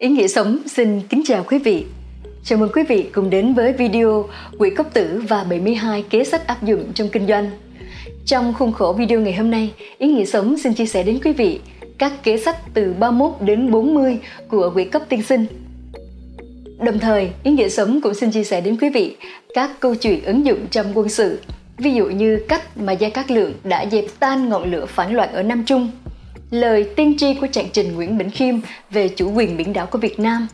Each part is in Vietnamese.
Ý nghĩa sống xin kính chào quý vị. Chào mừng quý vị cùng đến với video Quỹ cốc tử và 72 kế sách áp dụng trong kinh doanh. Trong khuôn khổ video ngày hôm nay, Ý nghĩa sống xin chia sẻ đến quý vị các kế sách từ 31 đến 40 của quỹ cấp tiên sinh. Đồng thời, Ý nghĩa sống cũng xin chia sẻ đến quý vị các câu chuyện ứng dụng trong quân sự, ví dụ như cách mà Gia Cát Lượng đã dẹp tan ngọn lửa phản loạn ở Nam Trung – lời tiên tri của trạng trình Nguyễn Bỉnh Khiêm về chủ quyền biển đảo của Việt Nam.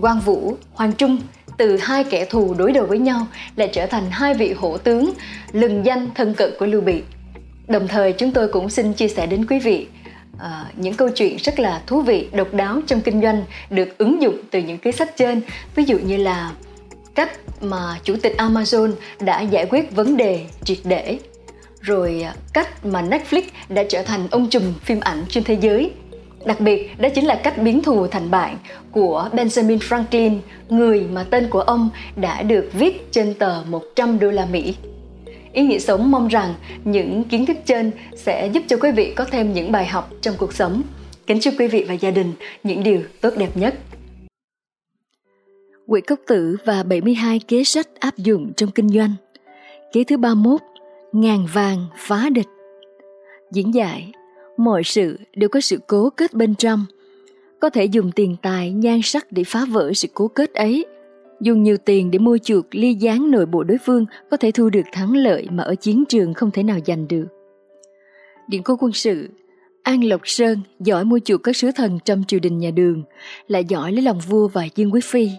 Quang Vũ, Hoàng Trung từ hai kẻ thù đối đầu với nhau lại trở thành hai vị hổ tướng lừng danh thân cận của Lưu Bị. Đồng thời chúng tôi cũng xin chia sẻ đến quý vị uh, những câu chuyện rất là thú vị, độc đáo trong kinh doanh được ứng dụng từ những cái sách trên. Ví dụ như là cách mà chủ tịch Amazon đã giải quyết vấn đề triệt để rồi à, cách mà Netflix đã trở thành ông trùm phim ảnh trên thế giới. Đặc biệt, đó chính là cách biến thù thành bạn của Benjamin Franklin, người mà tên của ông đã được viết trên tờ 100 đô la Mỹ. Ý nghĩa sống mong rằng những kiến thức trên sẽ giúp cho quý vị có thêm những bài học trong cuộc sống. Kính chúc quý vị và gia đình những điều tốt đẹp nhất. Quỹ cốc tử và 72 kế sách áp dụng trong kinh doanh. Kế thứ 31 ngàn vàng phá địch. Diễn giải mọi sự đều có sự cố kết bên trong. Có thể dùng tiền tài nhan sắc để phá vỡ sự cố kết ấy. Dùng nhiều tiền để mua chuộc ly gián nội bộ đối phương có thể thu được thắng lợi mà ở chiến trường không thể nào giành được. Điện cố quân sự An Lộc Sơn giỏi mua chuộc các sứ thần trong triều đình nhà đường, lại giỏi lấy lòng vua và Dương Quý Phi.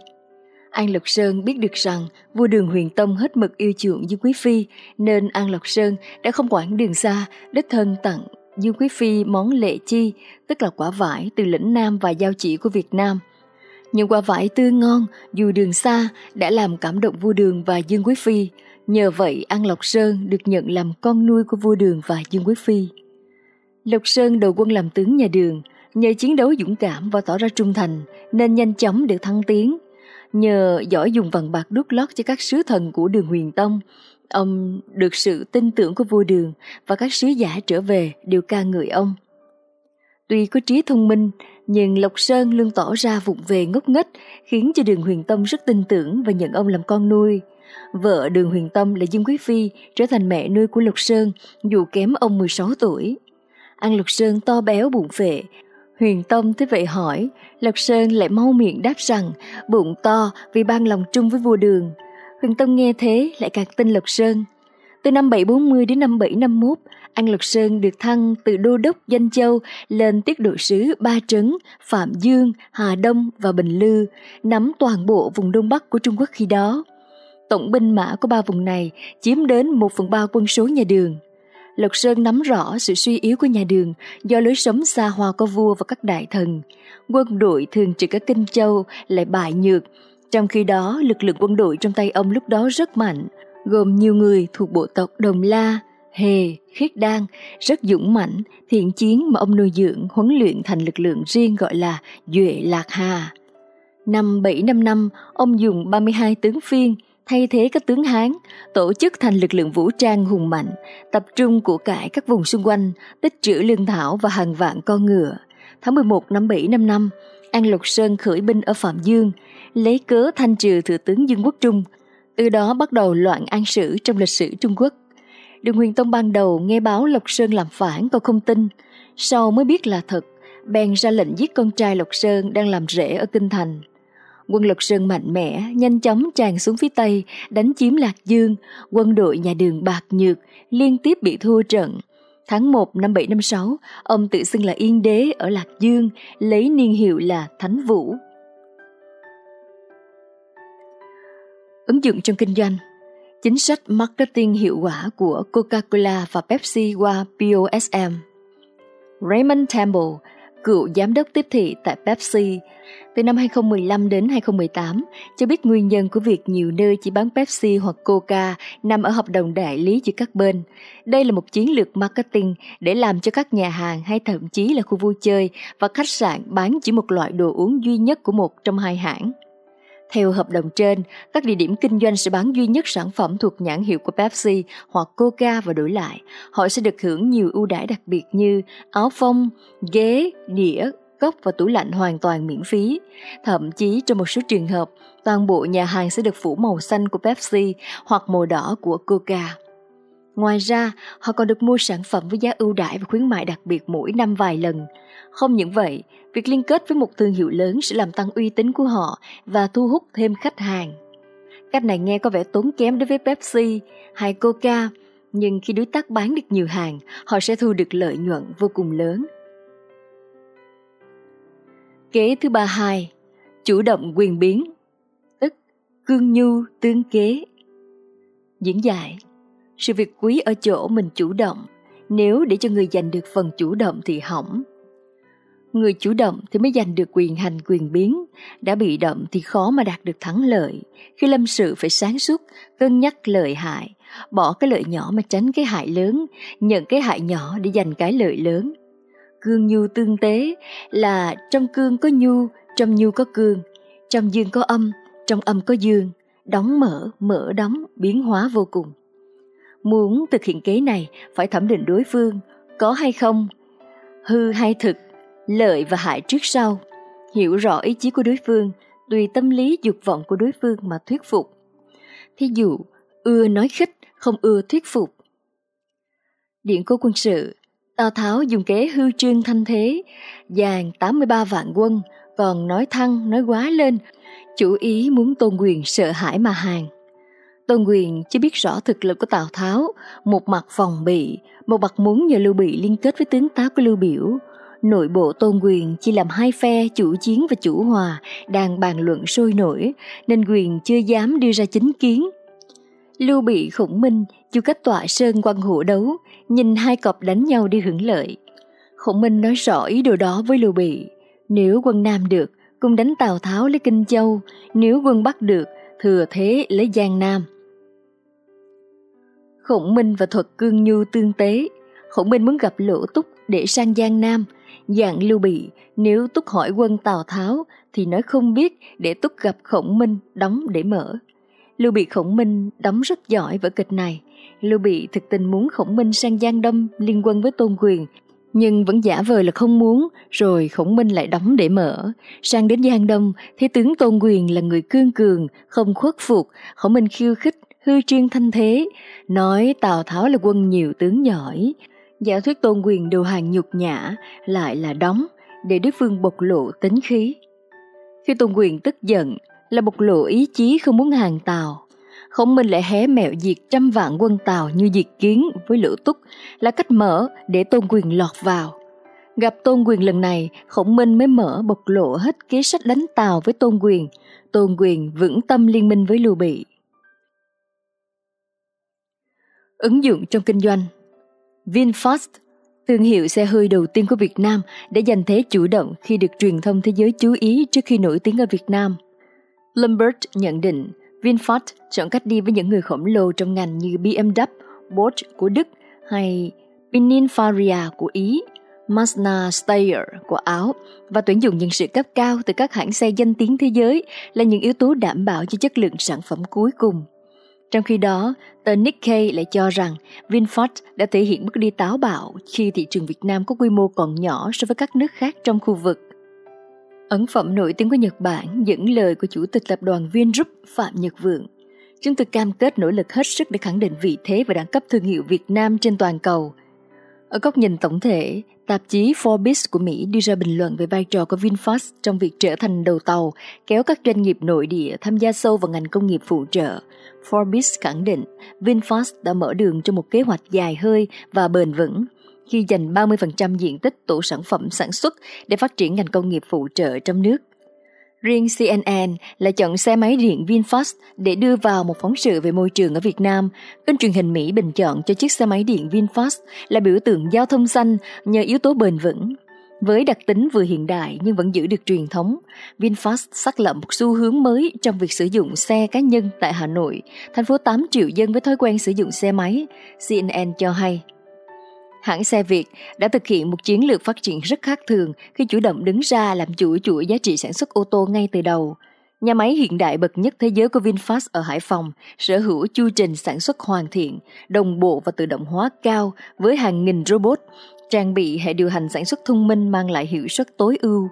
An Lộc Sơn biết được rằng vua đường huyền tông hết mực yêu chuộng Dương Quý Phi nên An Lộc Sơn đã không quản đường xa, đích thân tặng Dương Quý Phi món lệ chi, tức là quả vải từ lĩnh Nam và giao chỉ của Việt Nam. Những quả vải tươi ngon dù đường xa đã làm cảm động vua đường và Dương Quý Phi. Nhờ vậy An Lộc Sơn được nhận làm con nuôi của vua đường và Dương Quý Phi. Lộc Sơn đầu quân làm tướng nhà đường, nhờ chiến đấu dũng cảm và tỏ ra trung thành nên nhanh chóng được thăng tiến Nhờ giỏi dùng vàng bạc đút lót cho các sứ thần của đường huyền tông, ông được sự tin tưởng của vua đường và các sứ giả trở về đều ca ngợi ông. Tuy có trí thông minh, nhưng Lộc Sơn luôn tỏ ra vụng về ngốc nghếch, khiến cho đường huyền tông rất tin tưởng và nhận ông làm con nuôi. Vợ đường huyền tâm là Dương Quý Phi trở thành mẹ nuôi của Lộc Sơn dù kém ông 16 tuổi. Ăn Lộc Sơn to béo bụng phệ, Huyền Tông thế vậy hỏi, Lộc Sơn lại mau miệng đáp rằng bụng to vì ban lòng chung với vua đường. Huyền Tông nghe thế lại càng tin Lộc Sơn. Từ năm 740 đến năm 751, An Lộc Sơn được thăng từ đô đốc Danh Châu lên tiết độ sứ Ba Trấn, Phạm Dương, Hà Đông và Bình Lư, nắm toàn bộ vùng Đông Bắc của Trung Quốc khi đó. Tổng binh mã của ba vùng này chiếm đến một phần ba quân số nhà đường. Lộc Sơn nắm rõ sự suy yếu của nhà đường do lối sống xa hoa của vua và các đại thần. Quân đội thường trực ở Kinh Châu lại bại nhược, trong khi đó lực lượng quân đội trong tay ông lúc đó rất mạnh, gồm nhiều người thuộc bộ tộc Đồng La, Hề, Khiết Đan, rất dũng mãnh, thiện chiến mà ông nuôi dưỡng, huấn luyện thành lực lượng riêng gọi là Duệ Lạc Hà. Năm 755, ông dùng 32 tướng phiên thay thế các tướng Hán, tổ chức thành lực lượng vũ trang hùng mạnh, tập trung của cải các vùng xung quanh, tích trữ lương thảo và hàng vạn con ngựa. Tháng 11 năm 755, An Lộc Sơn khởi binh ở Phạm Dương, lấy cớ thanh trừ thừa tướng Dương Quốc Trung, từ đó bắt đầu loạn an sử trong lịch sử Trung Quốc. Đường Huyền Tông ban đầu nghe báo Lộc Sơn làm phản còn không tin, sau mới biết là thật, bèn ra lệnh giết con trai Lộc Sơn đang làm rễ ở Kinh Thành quân lực Sơn mạnh mẽ, nhanh chóng tràn xuống phía Tây, đánh chiếm Lạc Dương, quân đội nhà đường bạc nhược, liên tiếp bị thua trận. Tháng 1 năm 756, ông tự xưng là Yên Đế ở Lạc Dương, lấy niên hiệu là Thánh Vũ. Ứng dụng trong kinh doanh Chính sách marketing hiệu quả của Coca-Cola và Pepsi qua POSM Raymond Temple, cựu giám đốc tiếp thị tại Pepsi, từ năm 2015 đến 2018, cho biết nguyên nhân của việc nhiều nơi chỉ bán Pepsi hoặc Coca nằm ở hợp đồng đại lý giữa các bên. Đây là một chiến lược marketing để làm cho các nhà hàng hay thậm chí là khu vui chơi và khách sạn bán chỉ một loại đồ uống duy nhất của một trong hai hãng. Theo hợp đồng trên, các địa điểm kinh doanh sẽ bán duy nhất sản phẩm thuộc nhãn hiệu của Pepsi hoặc Coca và đổi lại. Họ sẽ được hưởng nhiều ưu đãi đặc biệt như áo phông, ghế, đĩa, cốc và tủ lạnh hoàn toàn miễn phí. Thậm chí trong một số trường hợp, toàn bộ nhà hàng sẽ được phủ màu xanh của Pepsi hoặc màu đỏ của Coca. Ngoài ra, họ còn được mua sản phẩm với giá ưu đãi và khuyến mại đặc biệt mỗi năm vài lần. Không những vậy, việc liên kết với một thương hiệu lớn sẽ làm tăng uy tín của họ và thu hút thêm khách hàng. Cách này nghe có vẻ tốn kém đối với Pepsi hay Coca, nhưng khi đối tác bán được nhiều hàng, họ sẽ thu được lợi nhuận vô cùng lớn. Kế thứ ba hai, chủ động quyền biến, tức cương nhu tương kế. Diễn giải, sự việc quý ở chỗ mình chủ động, nếu để cho người giành được phần chủ động thì hỏng. Người chủ động thì mới giành được quyền hành quyền biến, đã bị động thì khó mà đạt được thắng lợi. Khi lâm sự phải sáng suốt, cân nhắc lợi hại, bỏ cái lợi nhỏ mà tránh cái hại lớn, nhận cái hại nhỏ để giành cái lợi lớn. Cương nhu tương tế là trong cương có nhu, trong nhu có cương, trong dương có âm, trong âm có dương, đóng mở, mở đóng, biến hóa vô cùng. Muốn thực hiện kế này phải thẩm định đối phương, có hay không, hư hay thực, lợi và hại trước sau, hiểu rõ ý chí của đối phương, tùy tâm lý dục vọng của đối phương mà thuyết phục. Thí dụ, ưa nói khích, không ưa thuyết phục. Điện cố quân sự, Tào Tháo dùng kế hư trương thanh thế, dàn 83 vạn quân, còn nói thăng, nói quá lên, chủ ý muốn tôn quyền sợ hãi mà hàng. Tôn Quyền chưa biết rõ thực lực của Tào Tháo, một mặt phòng bị, một mặt muốn nhờ Lưu Bị liên kết với tướng tá của Lưu Biểu. Nội bộ Tôn Quyền chỉ làm hai phe chủ chiến và chủ hòa đang bàn luận sôi nổi, nên Quyền chưa dám đưa ra chính kiến. Lưu Bị khổng minh chu cách tọa sơn quan hộ đấu, nhìn hai cọp đánh nhau đi hưởng lợi. Khổng Minh nói rõ ý đồ đó với Lưu Bị. Nếu quân Nam được, cùng đánh Tào Tháo lấy Kinh Châu, nếu quân Bắc được, thừa thế lấy Giang Nam. Khổng Minh và thuật cương nhu tương tế. Khổng Minh muốn gặp Lỗ Túc để sang Giang Nam. Dạng Lưu Bị, nếu Túc hỏi quân Tào Tháo thì nói không biết để Túc gặp Khổng Minh đóng để mở. Lưu Bị Khổng Minh đóng rất giỏi vở kịch này. Lưu Bị thực tình muốn Khổng Minh sang Giang Đông liên quân với Tôn Quyền, nhưng vẫn giả vờ là không muốn, rồi Khổng Minh lại đóng để mở. Sang đến Giang Đông, thấy tướng Tôn Quyền là người cương cường, không khuất phục, Khổng Minh khiêu khích, hư chuyên thanh thế, nói Tào Tháo là quân nhiều tướng giỏi. Giả thuyết tôn quyền đầu hàng nhục nhã lại là đóng để đối phương bộc lộ tính khí. Khi tôn quyền tức giận là bộc lộ ý chí không muốn hàng tàu Khổng Minh lại hé mẹo diệt trăm vạn quân tàu như diệt kiến với lữ túc là cách mở để tôn quyền lọt vào. Gặp tôn quyền lần này, khổng minh mới mở bộc lộ hết kế sách đánh tàu với tôn quyền. Tôn quyền vững tâm liên minh với Lưu Bị. Ứng dụng trong kinh doanh VinFast, thương hiệu xe hơi đầu tiên của Việt Nam đã giành thế chủ động khi được truyền thông thế giới chú ý trước khi nổi tiếng ở Việt Nam. Bloomberg nhận định VinFast chọn cách đi với những người khổng lồ trong ngành như BMW, Porsche của Đức hay Pininfarina của Ý, Mazda Steyr của Áo và tuyển dụng nhân sự cấp cao từ các hãng xe danh tiếng thế giới là những yếu tố đảm bảo cho chất lượng sản phẩm cuối cùng. Trong khi đó, tờ Nikkei lại cho rằng VinFast đã thể hiện bước đi táo bạo khi thị trường Việt Nam có quy mô còn nhỏ so với các nước khác trong khu vực. Ấn phẩm nổi tiếng của Nhật Bản dẫn lời của Chủ tịch Tập đoàn Vingroup Phạm Nhật Vượng. Chúng tôi cam kết nỗ lực hết sức để khẳng định vị thế và đẳng cấp thương hiệu Việt Nam trên toàn cầu. Ở góc nhìn tổng thể, tạp chí Forbes của Mỹ đưa ra bình luận về vai trò của VinFast trong việc trở thành đầu tàu, kéo các doanh nghiệp nội địa tham gia sâu vào ngành công nghiệp phụ trợ, Forbes khẳng định VinFast đã mở đường cho một kế hoạch dài hơi và bền vững khi dành 30% diện tích tổ sản phẩm sản xuất để phát triển ngành công nghiệp phụ trợ trong nước. Riêng CNN lại chọn xe máy điện VinFast để đưa vào một phóng sự về môi trường ở Việt Nam. Kênh truyền hình Mỹ bình chọn cho chiếc xe máy điện VinFast là biểu tượng giao thông xanh nhờ yếu tố bền vững, với đặc tính vừa hiện đại nhưng vẫn giữ được truyền thống, VinFast xác lập một xu hướng mới trong việc sử dụng xe cá nhân tại Hà Nội, thành phố 8 triệu dân với thói quen sử dụng xe máy, CNN cho hay. Hãng xe Việt đã thực hiện một chiến lược phát triển rất khác thường khi chủ động đứng ra làm chủ chuỗi giá trị sản xuất ô tô ngay từ đầu. Nhà máy hiện đại bậc nhất thế giới của VinFast ở Hải Phòng sở hữu chu trình sản xuất hoàn thiện, đồng bộ và tự động hóa cao với hàng nghìn robot, trang bị hệ điều hành sản xuất thông minh mang lại hiệu suất tối ưu.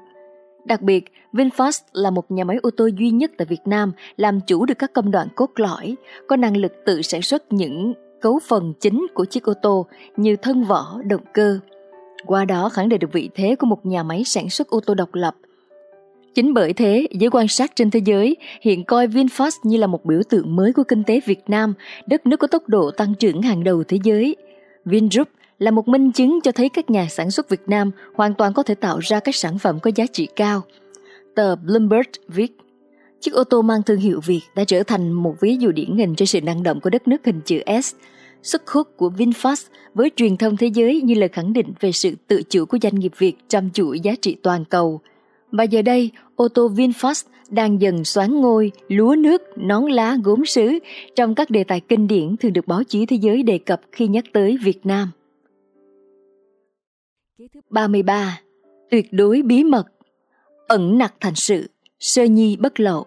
Đặc biệt, VinFast là một nhà máy ô tô duy nhất tại Việt Nam làm chủ được các công đoạn cốt lõi, có năng lực tự sản xuất những cấu phần chính của chiếc ô tô như thân vỏ, động cơ. Qua đó khẳng định được vị thế của một nhà máy sản xuất ô tô độc lập. Chính bởi thế, giới quan sát trên thế giới hiện coi VinFast như là một biểu tượng mới của kinh tế Việt Nam, đất nước có tốc độ tăng trưởng hàng đầu thế giới. Vingroup là một minh chứng cho thấy các nhà sản xuất Việt Nam hoàn toàn có thể tạo ra các sản phẩm có giá trị cao. Tờ Bloomberg viết, chiếc ô tô mang thương hiệu Việt đã trở thành một ví dụ điển hình cho sự năng động của đất nước hình chữ S. Sức hút của VinFast với truyền thông thế giới như lời khẳng định về sự tự chủ của doanh nghiệp Việt trong chuỗi giá trị toàn cầu. Và giờ đây, ô tô VinFast đang dần xoán ngôi lúa nước, nón lá, gốm sứ trong các đề tài kinh điển thường được báo chí thế giới đề cập khi nhắc tới Việt Nam. 33. Tuyệt đối bí mật Ẩn nặc thành sự Sơ nhi bất lộ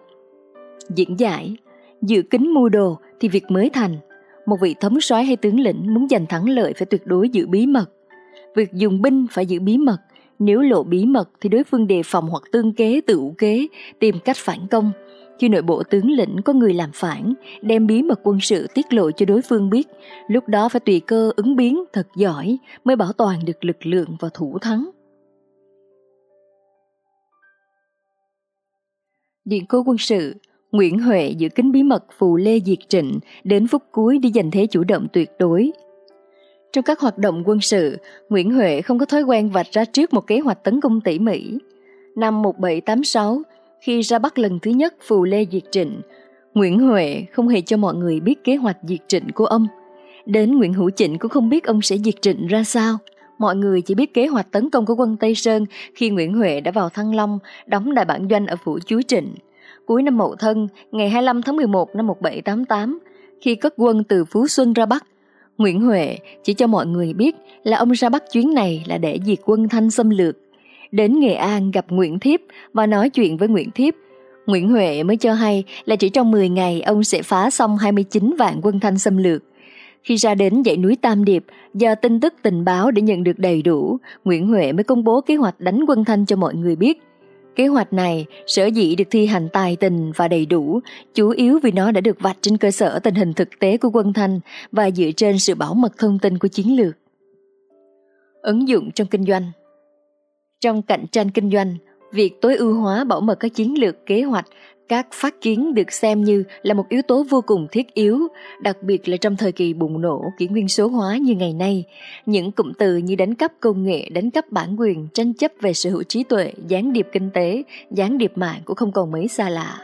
Diễn giải Dự kính mua đồ thì việc mới thành một vị thống soái hay tướng lĩnh muốn giành thắng lợi phải tuyệt đối giữ bí mật. Việc dùng binh phải giữ bí mật. Nếu lộ bí mật thì đối phương đề phòng hoặc tương kế tự kế Tìm cách phản công. Khi nội bộ tướng lĩnh có người làm phản, đem bí mật quân sự tiết lộ cho đối phương biết, lúc đó phải tùy cơ ứng biến thật giỏi mới bảo toàn được lực lượng và thủ thắng. Điện cố quân sự Nguyễn Huệ giữ kín bí mật phù Lê Diệt Trịnh đến phút cuối đi giành thế chủ động tuyệt đối. Trong các hoạt động quân sự, Nguyễn Huệ không có thói quen vạch ra trước một kế hoạch tấn công tỉ mỉ. Năm 1786, khi ra bắt lần thứ nhất phù Lê Diệt Trịnh, Nguyễn Huệ không hề cho mọi người biết kế hoạch diệt trịnh của ông. Đến Nguyễn Hữu Trịnh cũng không biết ông sẽ diệt trịnh ra sao. Mọi người chỉ biết kế hoạch tấn công của quân Tây Sơn khi Nguyễn Huệ đã vào Thăng Long, đóng đại bản doanh ở phủ Chúa Trịnh. Cuối năm Mậu Thân, ngày 25 tháng 11 năm 1788, khi cất quân từ Phú Xuân ra Bắc, Nguyễn Huệ chỉ cho mọi người biết là ông ra Bắc chuyến này là để diệt quân Thanh xâm lược đến Nghệ An gặp Nguyễn Thiếp và nói chuyện với Nguyễn Thiếp. Nguyễn Huệ mới cho hay là chỉ trong 10 ngày ông sẽ phá xong 29 vạn quân thanh xâm lược. Khi ra đến dãy núi Tam Điệp, do tin tức tình báo để nhận được đầy đủ, Nguyễn Huệ mới công bố kế hoạch đánh quân thanh cho mọi người biết. Kế hoạch này sở dĩ được thi hành tài tình và đầy đủ, chủ yếu vì nó đã được vạch trên cơ sở tình hình thực tế của quân thanh và dựa trên sự bảo mật thông tin của chiến lược. Ứng dụng trong kinh doanh trong cạnh tranh kinh doanh, việc tối ưu hóa bảo mật các chiến lược kế hoạch, các phát kiến được xem như là một yếu tố vô cùng thiết yếu, đặc biệt là trong thời kỳ bùng nổ kỷ nguyên số hóa như ngày nay. Những cụm từ như đánh cắp công nghệ, đánh cắp bản quyền, tranh chấp về sở hữu trí tuệ, gián điệp kinh tế, gián điệp mạng cũng không còn mấy xa lạ.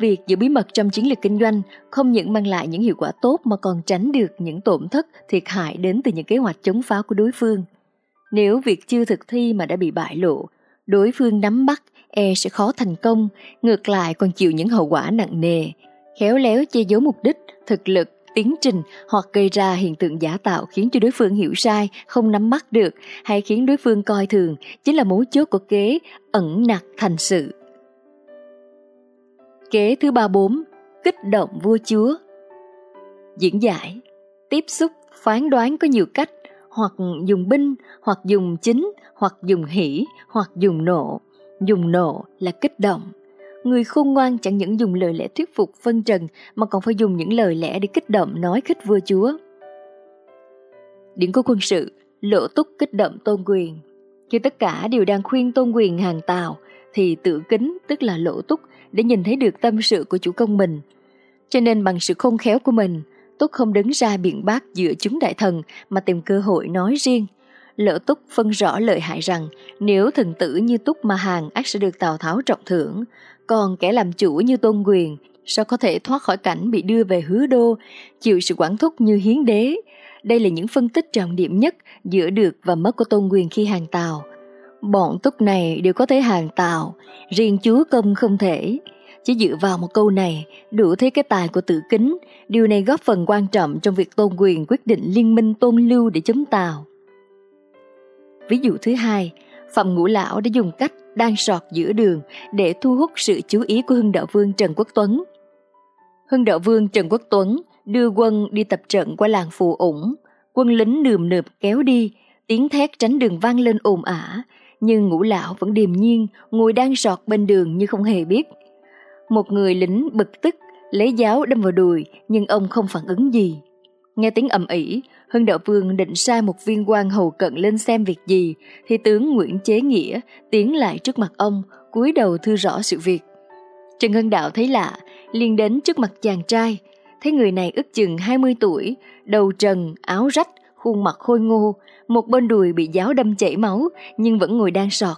Việc giữ bí mật trong chiến lược kinh doanh không những mang lại những hiệu quả tốt mà còn tránh được những tổn thất, thiệt hại đến từ những kế hoạch chống phá của đối phương – nếu việc chưa thực thi mà đã bị bại lộ, đối phương nắm bắt e sẽ khó thành công, ngược lại còn chịu những hậu quả nặng nề. Khéo léo che giấu mục đích, thực lực, tiến trình hoặc gây ra hiện tượng giả tạo khiến cho đối phương hiểu sai, không nắm bắt được hay khiến đối phương coi thường chính là mấu chốt của kế ẩn nặc thành sự. Kế thứ ba bốn Kích động vua chúa Diễn giải Tiếp xúc, phán đoán có nhiều cách hoặc dùng binh, hoặc dùng chính, hoặc dùng hỉ, hoặc dùng nộ. Dùng nộ là kích động. Người khôn ngoan chẳng những dùng lời lẽ thuyết phục phân trần mà còn phải dùng những lời lẽ để kích động nói khích vua chúa. Điển cố quân sự, lỗ túc kích động tôn quyền. Khi tất cả đều đang khuyên tôn quyền hàng tàu, thì tự kính tức là lỗ túc để nhìn thấy được tâm sự của chủ công mình. Cho nên bằng sự khôn khéo của mình, Túc không đứng ra biện bác giữa chúng đại thần mà tìm cơ hội nói riêng. Lỡ Túc phân rõ lợi hại rằng nếu thần tử như Túc mà hàng ác sẽ được Tào Tháo trọng thưởng, còn kẻ làm chủ như Tôn Quyền sao có thể thoát khỏi cảnh bị đưa về hứa đô, chịu sự quản thúc như hiến đế. Đây là những phân tích trọng điểm nhất giữa được và mất của Tôn Quyền khi hàng Tào. Bọn Túc này đều có thể hàng Tào, riêng chúa công không thể. Chỉ dựa vào một câu này, đủ thấy cái tài của tử kính, điều này góp phần quan trọng trong việc tôn quyền quyết định liên minh tôn lưu để chống Tào. Ví dụ thứ hai, Phạm Ngũ Lão đã dùng cách đang sọt giữa đường để thu hút sự chú ý của Hưng Đạo Vương Trần Quốc Tuấn. Hưng Đạo Vương Trần Quốc Tuấn đưa quân đi tập trận qua làng Phù Ủng, quân lính nườm nượp kéo đi, tiếng thét tránh đường vang lên ồn ả, nhưng ngũ lão vẫn điềm nhiên ngồi đang sọt bên đường như không hề biết. Một người lính bực tức lấy giáo đâm vào đùi nhưng ông không phản ứng gì. Nghe tiếng ầm ĩ, Hưng Đạo Vương định sai một viên quan hầu cận lên xem việc gì, thì tướng Nguyễn Chế Nghĩa tiến lại trước mặt ông, cúi đầu thư rõ sự việc. Trần Hưng Đạo thấy lạ, liền đến trước mặt chàng trai, thấy người này ước chừng 20 tuổi, đầu trần, áo rách, khuôn mặt khôi ngô, một bên đùi bị giáo đâm chảy máu nhưng vẫn ngồi đang sọt.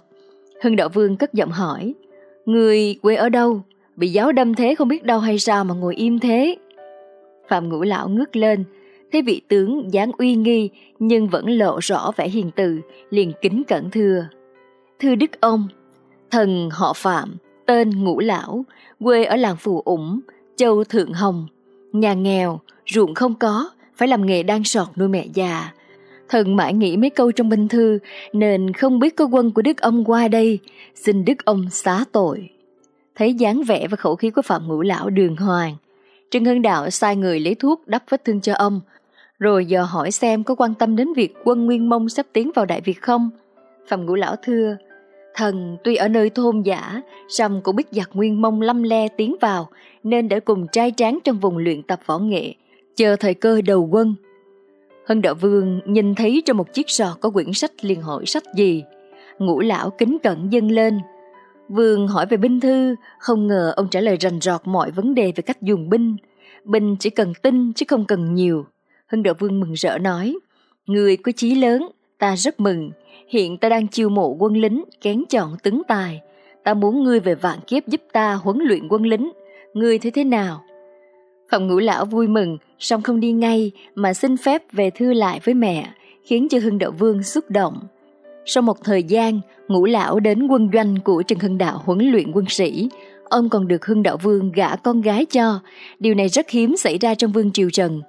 Hưng Đạo Vương cất giọng hỏi, Người quê ở đâu? Bị giáo đâm thế không biết đâu hay sao mà ngồi im thế? Phạm Ngũ Lão ngước lên, thấy vị tướng dáng uy nghi nhưng vẫn lộ rõ vẻ hiền từ, liền kính cẩn thưa. Thưa Đức ông, thần họ Phạm, tên Ngũ Lão, quê ở làng Phù Ủng, châu Thượng Hồng, nhà nghèo, ruộng không có, phải làm nghề đang sọt nuôi mẹ già. Thần mãi nghĩ mấy câu trong binh thư nên không biết có quân của Đức ông qua đây, xin Đức ông xá tội. Thấy dáng vẻ và khẩu khí của Phạm Ngũ Lão đường hoàng, Trần Hưng Đạo sai người lấy thuốc đắp vết thương cho ông, rồi giờ hỏi xem có quan tâm đến việc quân Nguyên Mông sắp tiến vào Đại Việt không. Phạm Ngũ Lão thưa, thần tuy ở nơi thôn giả, song cũng biết giặc Nguyên Mông lâm le tiến vào, nên đã cùng trai tráng trong vùng luyện tập võ nghệ, chờ thời cơ đầu quân. Hân Đạo Vương nhìn thấy trong một chiếc sọt có quyển sách liền hỏi sách gì. Ngũ lão kính cẩn dâng lên. Vương hỏi về binh thư, không ngờ ông trả lời rành rọt mọi vấn đề về cách dùng binh. Binh chỉ cần tinh chứ không cần nhiều. Hưng Đạo Vương mừng rỡ nói, Người có chí lớn, ta rất mừng. Hiện ta đang chiêu mộ quân lính, kén chọn tướng tài. Ta muốn ngươi về vạn kiếp giúp ta huấn luyện quân lính. Ngươi thấy thế nào? Phạm ngũ lão vui mừng, song không đi ngay mà xin phép về thư lại với mẹ, khiến cho Hưng Đạo Vương xúc động. Sau một thời gian, ngũ lão đến quân doanh của Trần Hưng Đạo huấn luyện quân sĩ, ông còn được Hưng Đạo Vương gả con gái cho. Điều này rất hiếm xảy ra trong vương triều Trần.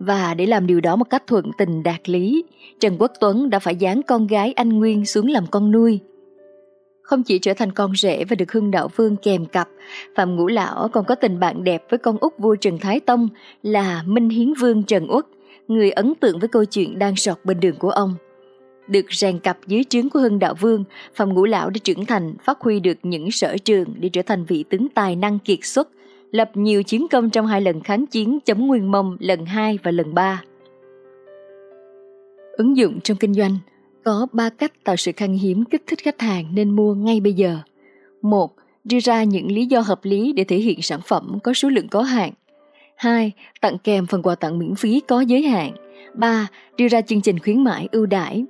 Và để làm điều đó một cách thuận tình đạt lý, Trần Quốc Tuấn đã phải dán con gái anh Nguyên xuống làm con nuôi. Không chỉ trở thành con rể và được Hưng Đạo Vương kèm cặp, Phạm Ngũ Lão còn có tình bạn đẹp với con út vua Trần Thái Tông là Minh Hiến Vương Trần Uất, người ấn tượng với câu chuyện đang sọt bên đường của ông. Được rèn cặp dưới trướng của Hưng Đạo Vương, Phạm Ngũ Lão đã trưởng thành, phát huy được những sở trường để trở thành vị tướng tài năng kiệt xuất, lập nhiều chiến công trong hai lần kháng chiến chống Nguyên Mông lần 2 và lần 3. Ứng dụng trong kinh doanh có 3 cách tạo sự khan hiếm kích thích khách hàng nên mua ngay bây giờ. 1. Đưa ra những lý do hợp lý để thể hiện sản phẩm có số lượng có hạn. 2. Tặng kèm phần quà tặng miễn phí có giới hạn. 3. Đưa ra chương trình khuyến mãi ưu đãi.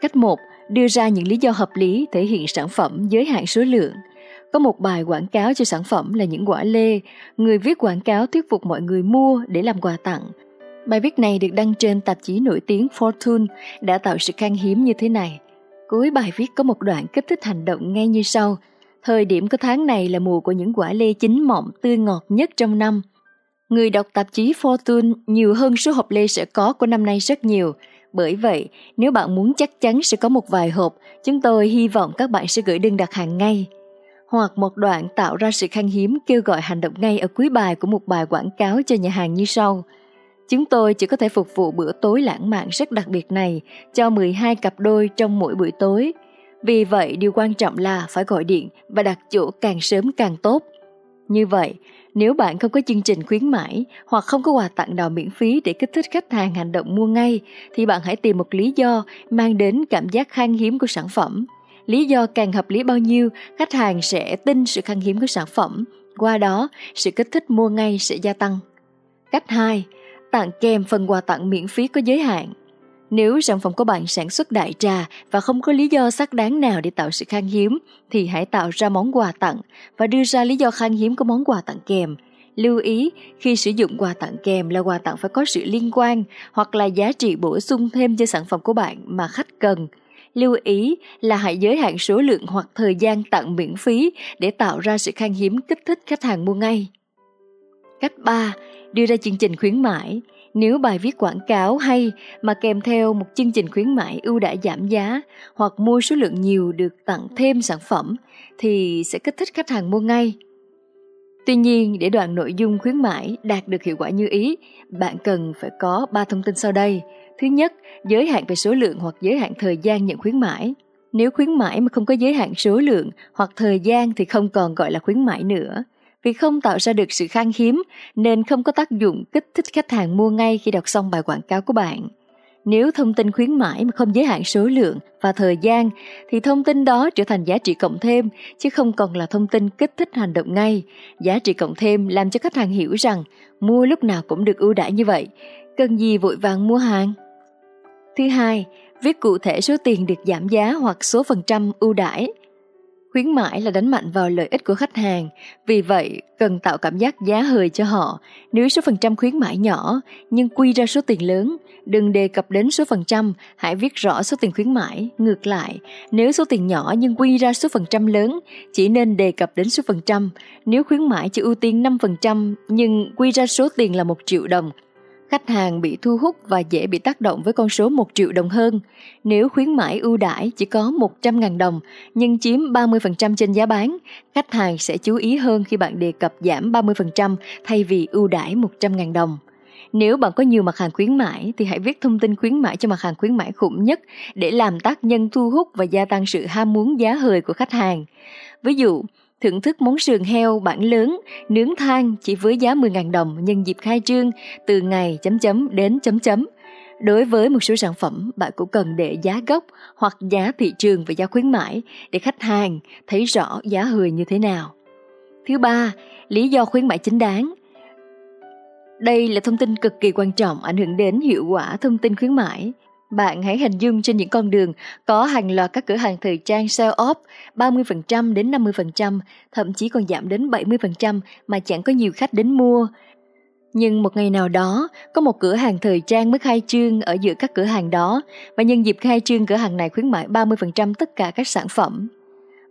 Cách 1. Đưa ra những lý do hợp lý thể hiện sản phẩm giới hạn số lượng. Có một bài quảng cáo cho sản phẩm là những quả lê. Người viết quảng cáo thuyết phục mọi người mua để làm quà tặng Bài viết này được đăng trên tạp chí nổi tiếng Fortune đã tạo sự khan hiếm như thế này. Cuối bài viết có một đoạn kích thích hành động ngay như sau. Thời điểm của tháng này là mùa của những quả lê chín mọng tươi ngọt nhất trong năm. Người đọc tạp chí Fortune nhiều hơn số hộp lê sẽ có của năm nay rất nhiều. Bởi vậy, nếu bạn muốn chắc chắn sẽ có một vài hộp, chúng tôi hy vọng các bạn sẽ gửi đơn đặt hàng ngay. Hoặc một đoạn tạo ra sự khan hiếm kêu gọi hành động ngay ở cuối bài của một bài quảng cáo cho nhà hàng như sau – Chúng tôi chỉ có thể phục vụ bữa tối lãng mạn rất đặc biệt này cho 12 cặp đôi trong mỗi buổi tối. Vì vậy điều quan trọng là phải gọi điện và đặt chỗ càng sớm càng tốt. Như vậy, nếu bạn không có chương trình khuyến mãi hoặc không có quà tặng nào miễn phí để kích thích khách hàng hành động mua ngay, thì bạn hãy tìm một lý do mang đến cảm giác khan hiếm của sản phẩm. Lý do càng hợp lý bao nhiêu, khách hàng sẽ tin sự khan hiếm của sản phẩm. Qua đó, sự kích thích mua ngay sẽ gia tăng. Cách 2 tặng kèm phần quà tặng miễn phí có giới hạn. Nếu sản phẩm của bạn sản xuất đại trà và không có lý do xác đáng nào để tạo sự khan hiếm, thì hãy tạo ra món quà tặng và đưa ra lý do khan hiếm của món quà tặng kèm. Lưu ý, khi sử dụng quà tặng kèm là quà tặng phải có sự liên quan hoặc là giá trị bổ sung thêm cho sản phẩm của bạn mà khách cần. Lưu ý là hãy giới hạn số lượng hoặc thời gian tặng miễn phí để tạo ra sự khan hiếm kích thích khách hàng mua ngay. Cách 3. Đưa ra chương trình khuyến mãi. Nếu bài viết quảng cáo hay mà kèm theo một chương trình khuyến mãi ưu đãi giảm giá hoặc mua số lượng nhiều được tặng thêm sản phẩm thì sẽ kích thích khách hàng mua ngay. Tuy nhiên, để đoạn nội dung khuyến mãi đạt được hiệu quả như ý, bạn cần phải có 3 thông tin sau đây. Thứ nhất, giới hạn về số lượng hoặc giới hạn thời gian nhận khuyến mãi. Nếu khuyến mãi mà không có giới hạn số lượng hoặc thời gian thì không còn gọi là khuyến mãi nữa. Vì không tạo ra được sự khan hiếm nên không có tác dụng kích thích khách hàng mua ngay khi đọc xong bài quảng cáo của bạn. Nếu thông tin khuyến mãi mà không giới hạn số lượng và thời gian thì thông tin đó trở thành giá trị cộng thêm chứ không còn là thông tin kích thích hành động ngay. Giá trị cộng thêm làm cho khách hàng hiểu rằng mua lúc nào cũng được ưu đãi như vậy, cần gì vội vàng mua hàng. Thứ hai, viết cụ thể số tiền được giảm giá hoặc số phần trăm ưu đãi. Khuyến mãi là đánh mạnh vào lợi ích của khách hàng, vì vậy cần tạo cảm giác giá hời cho họ. Nếu số phần trăm khuyến mãi nhỏ nhưng quy ra số tiền lớn, đừng đề cập đến số phần trăm, hãy viết rõ số tiền khuyến mãi. Ngược lại, nếu số tiền nhỏ nhưng quy ra số phần trăm lớn, chỉ nên đề cập đến số phần trăm. Nếu khuyến mãi chỉ ưu tiên 5% nhưng quy ra số tiền là 1 triệu đồng khách hàng bị thu hút và dễ bị tác động với con số 1 triệu đồng hơn. Nếu khuyến mãi ưu đãi chỉ có 100.000 đồng nhưng chiếm 30% trên giá bán, khách hàng sẽ chú ý hơn khi bạn đề cập giảm 30% thay vì ưu đãi 100.000 đồng. Nếu bạn có nhiều mặt hàng khuyến mãi thì hãy viết thông tin khuyến mãi cho mặt hàng khuyến mãi khủng nhất để làm tác nhân thu hút và gia tăng sự ham muốn giá hời của khách hàng. Ví dụ, thưởng thức món sườn heo bản lớn, nướng than chỉ với giá 10.000 đồng nhân dịp khai trương từ ngày chấm chấm đến chấm chấm. Đối với một số sản phẩm, bạn cũng cần để giá gốc hoặc giá thị trường và giá khuyến mãi để khách hàng thấy rõ giá hời như thế nào. Thứ ba, lý do khuyến mãi chính đáng. Đây là thông tin cực kỳ quan trọng ảnh hưởng đến hiệu quả thông tin khuyến mãi. Bạn hãy hình dung trên những con đường có hàng loạt các cửa hàng thời trang sale off 30% đến 50%, thậm chí còn giảm đến 70% mà chẳng có nhiều khách đến mua. Nhưng một ngày nào đó, có một cửa hàng thời trang mới khai trương ở giữa các cửa hàng đó và nhân dịp khai trương cửa hàng này khuyến mãi 30% tất cả các sản phẩm.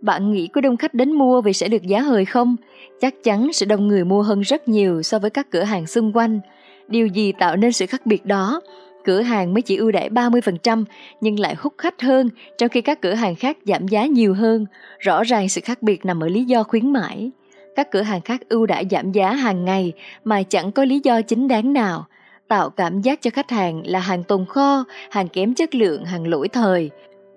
Bạn nghĩ có đông khách đến mua vì sẽ được giá hời không? Chắc chắn sẽ đông người mua hơn rất nhiều so với các cửa hàng xung quanh. Điều gì tạo nên sự khác biệt đó? Cửa hàng mới chỉ ưu đãi 30% nhưng lại hút khách hơn, trong khi các cửa hàng khác giảm giá nhiều hơn. Rõ ràng sự khác biệt nằm ở lý do khuyến mãi. Các cửa hàng khác ưu đãi giảm giá hàng ngày mà chẳng có lý do chính đáng nào, tạo cảm giác cho khách hàng là hàng tồn kho, hàng kém chất lượng, hàng lỗi thời.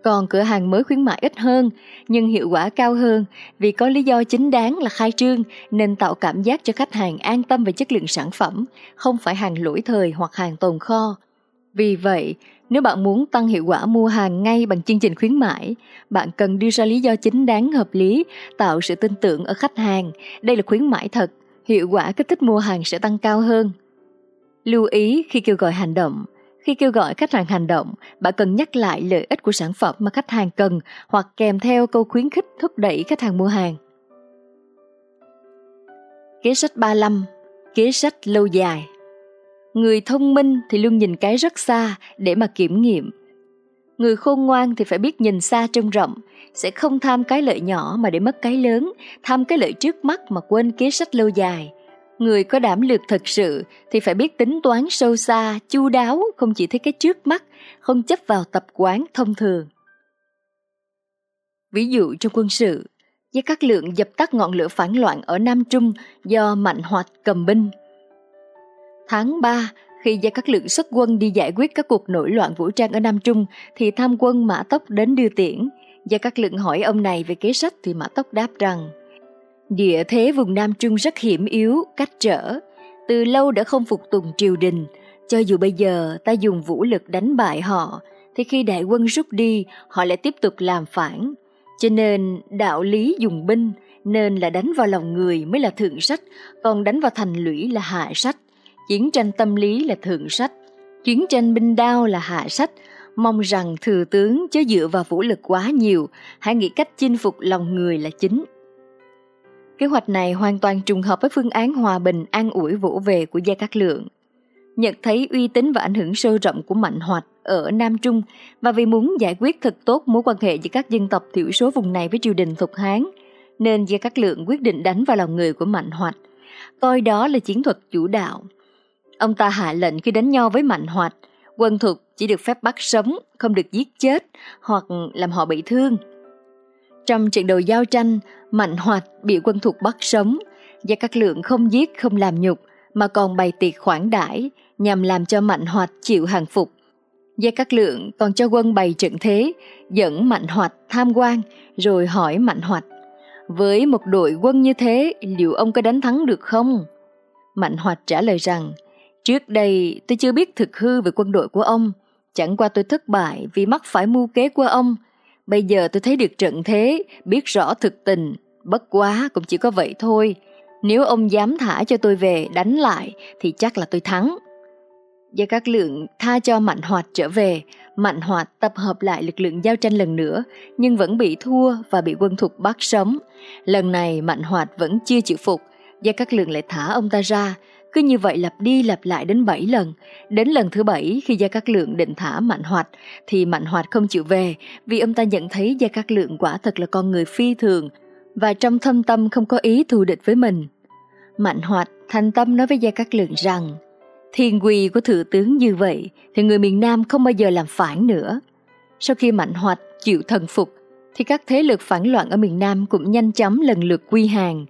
Còn cửa hàng mới khuyến mãi ít hơn nhưng hiệu quả cao hơn vì có lý do chính đáng là khai trương nên tạo cảm giác cho khách hàng an tâm về chất lượng sản phẩm, không phải hàng lỗi thời hoặc hàng tồn kho. Vì vậy, nếu bạn muốn tăng hiệu quả mua hàng ngay bằng chương trình khuyến mãi, bạn cần đưa ra lý do chính đáng hợp lý, tạo sự tin tưởng ở khách hàng. Đây là khuyến mãi thật, hiệu quả kích thích mua hàng sẽ tăng cao hơn. Lưu ý khi kêu gọi hành động, khi kêu gọi khách hàng hành động, bạn cần nhắc lại lợi ích của sản phẩm mà khách hàng cần hoặc kèm theo câu khuyến khích thúc đẩy khách hàng mua hàng. Kế sách 35 Kế sách lâu dài Người thông minh thì luôn nhìn cái rất xa để mà kiểm nghiệm. Người khôn ngoan thì phải biết nhìn xa trông rộng, sẽ không tham cái lợi nhỏ mà để mất cái lớn, tham cái lợi trước mắt mà quên kế sách lâu dài. Người có đảm lược thật sự thì phải biết tính toán sâu xa, chu đáo, không chỉ thấy cái trước mắt, không chấp vào tập quán thông thường. Ví dụ trong quân sự, với các Lượng dập tắt ngọn lửa phản loạn ở Nam Trung do Mạnh Hoạch cầm binh – Tháng 3, khi Gia Cát Lượng xuất quân đi giải quyết các cuộc nổi loạn vũ trang ở Nam Trung, thì tham quân Mã Tốc đến đưa tiễn. Gia Cát Lượng hỏi ông này về kế sách thì Mã Tốc đáp rằng Địa thế vùng Nam Trung rất hiểm yếu, cách trở. Từ lâu đã không phục tùng triều đình. Cho dù bây giờ ta dùng vũ lực đánh bại họ, thì khi đại quân rút đi, họ lại tiếp tục làm phản. Cho nên đạo lý dùng binh nên là đánh vào lòng người mới là thượng sách, còn đánh vào thành lũy là hạ sách. Chiến tranh tâm lý là thượng sách, chiến tranh binh đao là hạ sách, mong rằng thừa tướng chớ dựa vào vũ lực quá nhiều, hãy nghĩ cách chinh phục lòng người là chính. Kế hoạch này hoàn toàn trùng hợp với phương án hòa bình an ủi vỗ về của Gia Cát Lượng. Nhận thấy uy tín và ảnh hưởng sâu rộng của Mạnh Hoạch ở Nam Trung và vì muốn giải quyết thật tốt mối quan hệ giữa các dân tộc thiểu số vùng này với triều đình Thục Hán, nên Gia Cát Lượng quyết định đánh vào lòng người của Mạnh Hoạch coi đó là chiến thuật chủ đạo. Ông ta hạ lệnh khi đánh nhau với Mạnh Hoạch, quân thuộc chỉ được phép bắt sống, không được giết chết hoặc làm họ bị thương. Trong trận đầu giao tranh, Mạnh Hoạch bị quân thuộc bắt sống, và các lượng không giết không làm nhục mà còn bày tiệc khoản đãi nhằm làm cho Mạnh Hoạch chịu hàng phục. Gia Cát Lượng còn cho quân bày trận thế, dẫn Mạnh Hoạch tham quan, rồi hỏi Mạnh Hoạch, với một đội quân như thế, liệu ông có đánh thắng được không? Mạnh Hoạch trả lời rằng, trước đây tôi chưa biết thực hư về quân đội của ông, chẳng qua tôi thất bại vì mắc phải mưu kế của ông. Bây giờ tôi thấy được trận thế, biết rõ thực tình, bất quá cũng chỉ có vậy thôi. Nếu ông dám thả cho tôi về đánh lại thì chắc là tôi thắng. Gia Cát Lượng tha cho Mạnh Hoạt trở về, Mạnh Hoạt tập hợp lại lực lượng giao tranh lần nữa, nhưng vẫn bị thua và bị quân thục bắt sống. Lần này Mạnh Hoạt vẫn chưa chịu phục, Gia Cát Lượng lại thả ông ta ra, cứ như vậy lặp đi lặp lại đến 7 lần. Đến lần thứ 7 khi Gia Cát Lượng định thả Mạnh Hoạt thì Mạnh Hoạt không chịu về, vì ông ta nhận thấy Gia Cát Lượng quả thật là con người phi thường, và trong thâm tâm không có ý thù địch với mình. Mạnh Hoạt thành tâm nói với Gia Cát Lượng rằng, Thiên quy của thượng tướng như vậy, thì người miền Nam không bao giờ làm phản nữa. Sau khi Mạnh Hoạch chịu thần phục, thì các thế lực phản loạn ở miền Nam cũng nhanh chóng lần lượt quy hàng.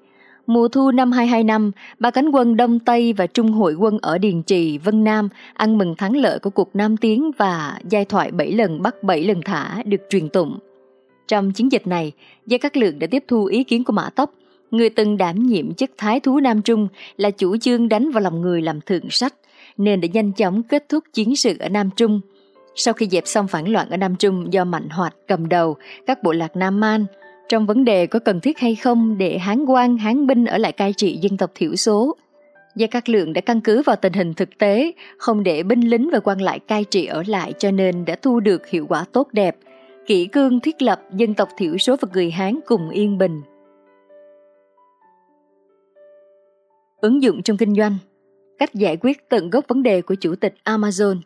Mùa thu năm 225, ba cánh quân Đông Tây và Trung hội quân ở Điền Trì, Vân Nam ăn mừng thắng lợi của cuộc Nam Tiến và giai thoại bảy lần bắt bảy lần thả được truyền tụng. Trong chiến dịch này, Gia Cát Lượng đã tiếp thu ý kiến của Mã Tốc, người từng đảm nhiệm chức thái thú Nam Trung là chủ trương đánh vào lòng người làm thượng sách, nên đã nhanh chóng kết thúc chiến sự ở Nam Trung. Sau khi dẹp xong phản loạn ở Nam Trung do Mạnh Hoạt cầm đầu các bộ lạc Nam Man, trong vấn đề có cần thiết hay không để Hán quan, Hán binh ở lại cai trị dân tộc thiểu số. Gia Cát Lượng đã căn cứ vào tình hình thực tế, không để binh lính và quan lại cai trị ở lại cho nên đã thu được hiệu quả tốt đẹp, kỹ cương thiết lập dân tộc thiểu số và người Hán cùng yên bình. Ứng dụng trong kinh doanh cách giải quyết tận gốc vấn đề của chủ tịch Amazon.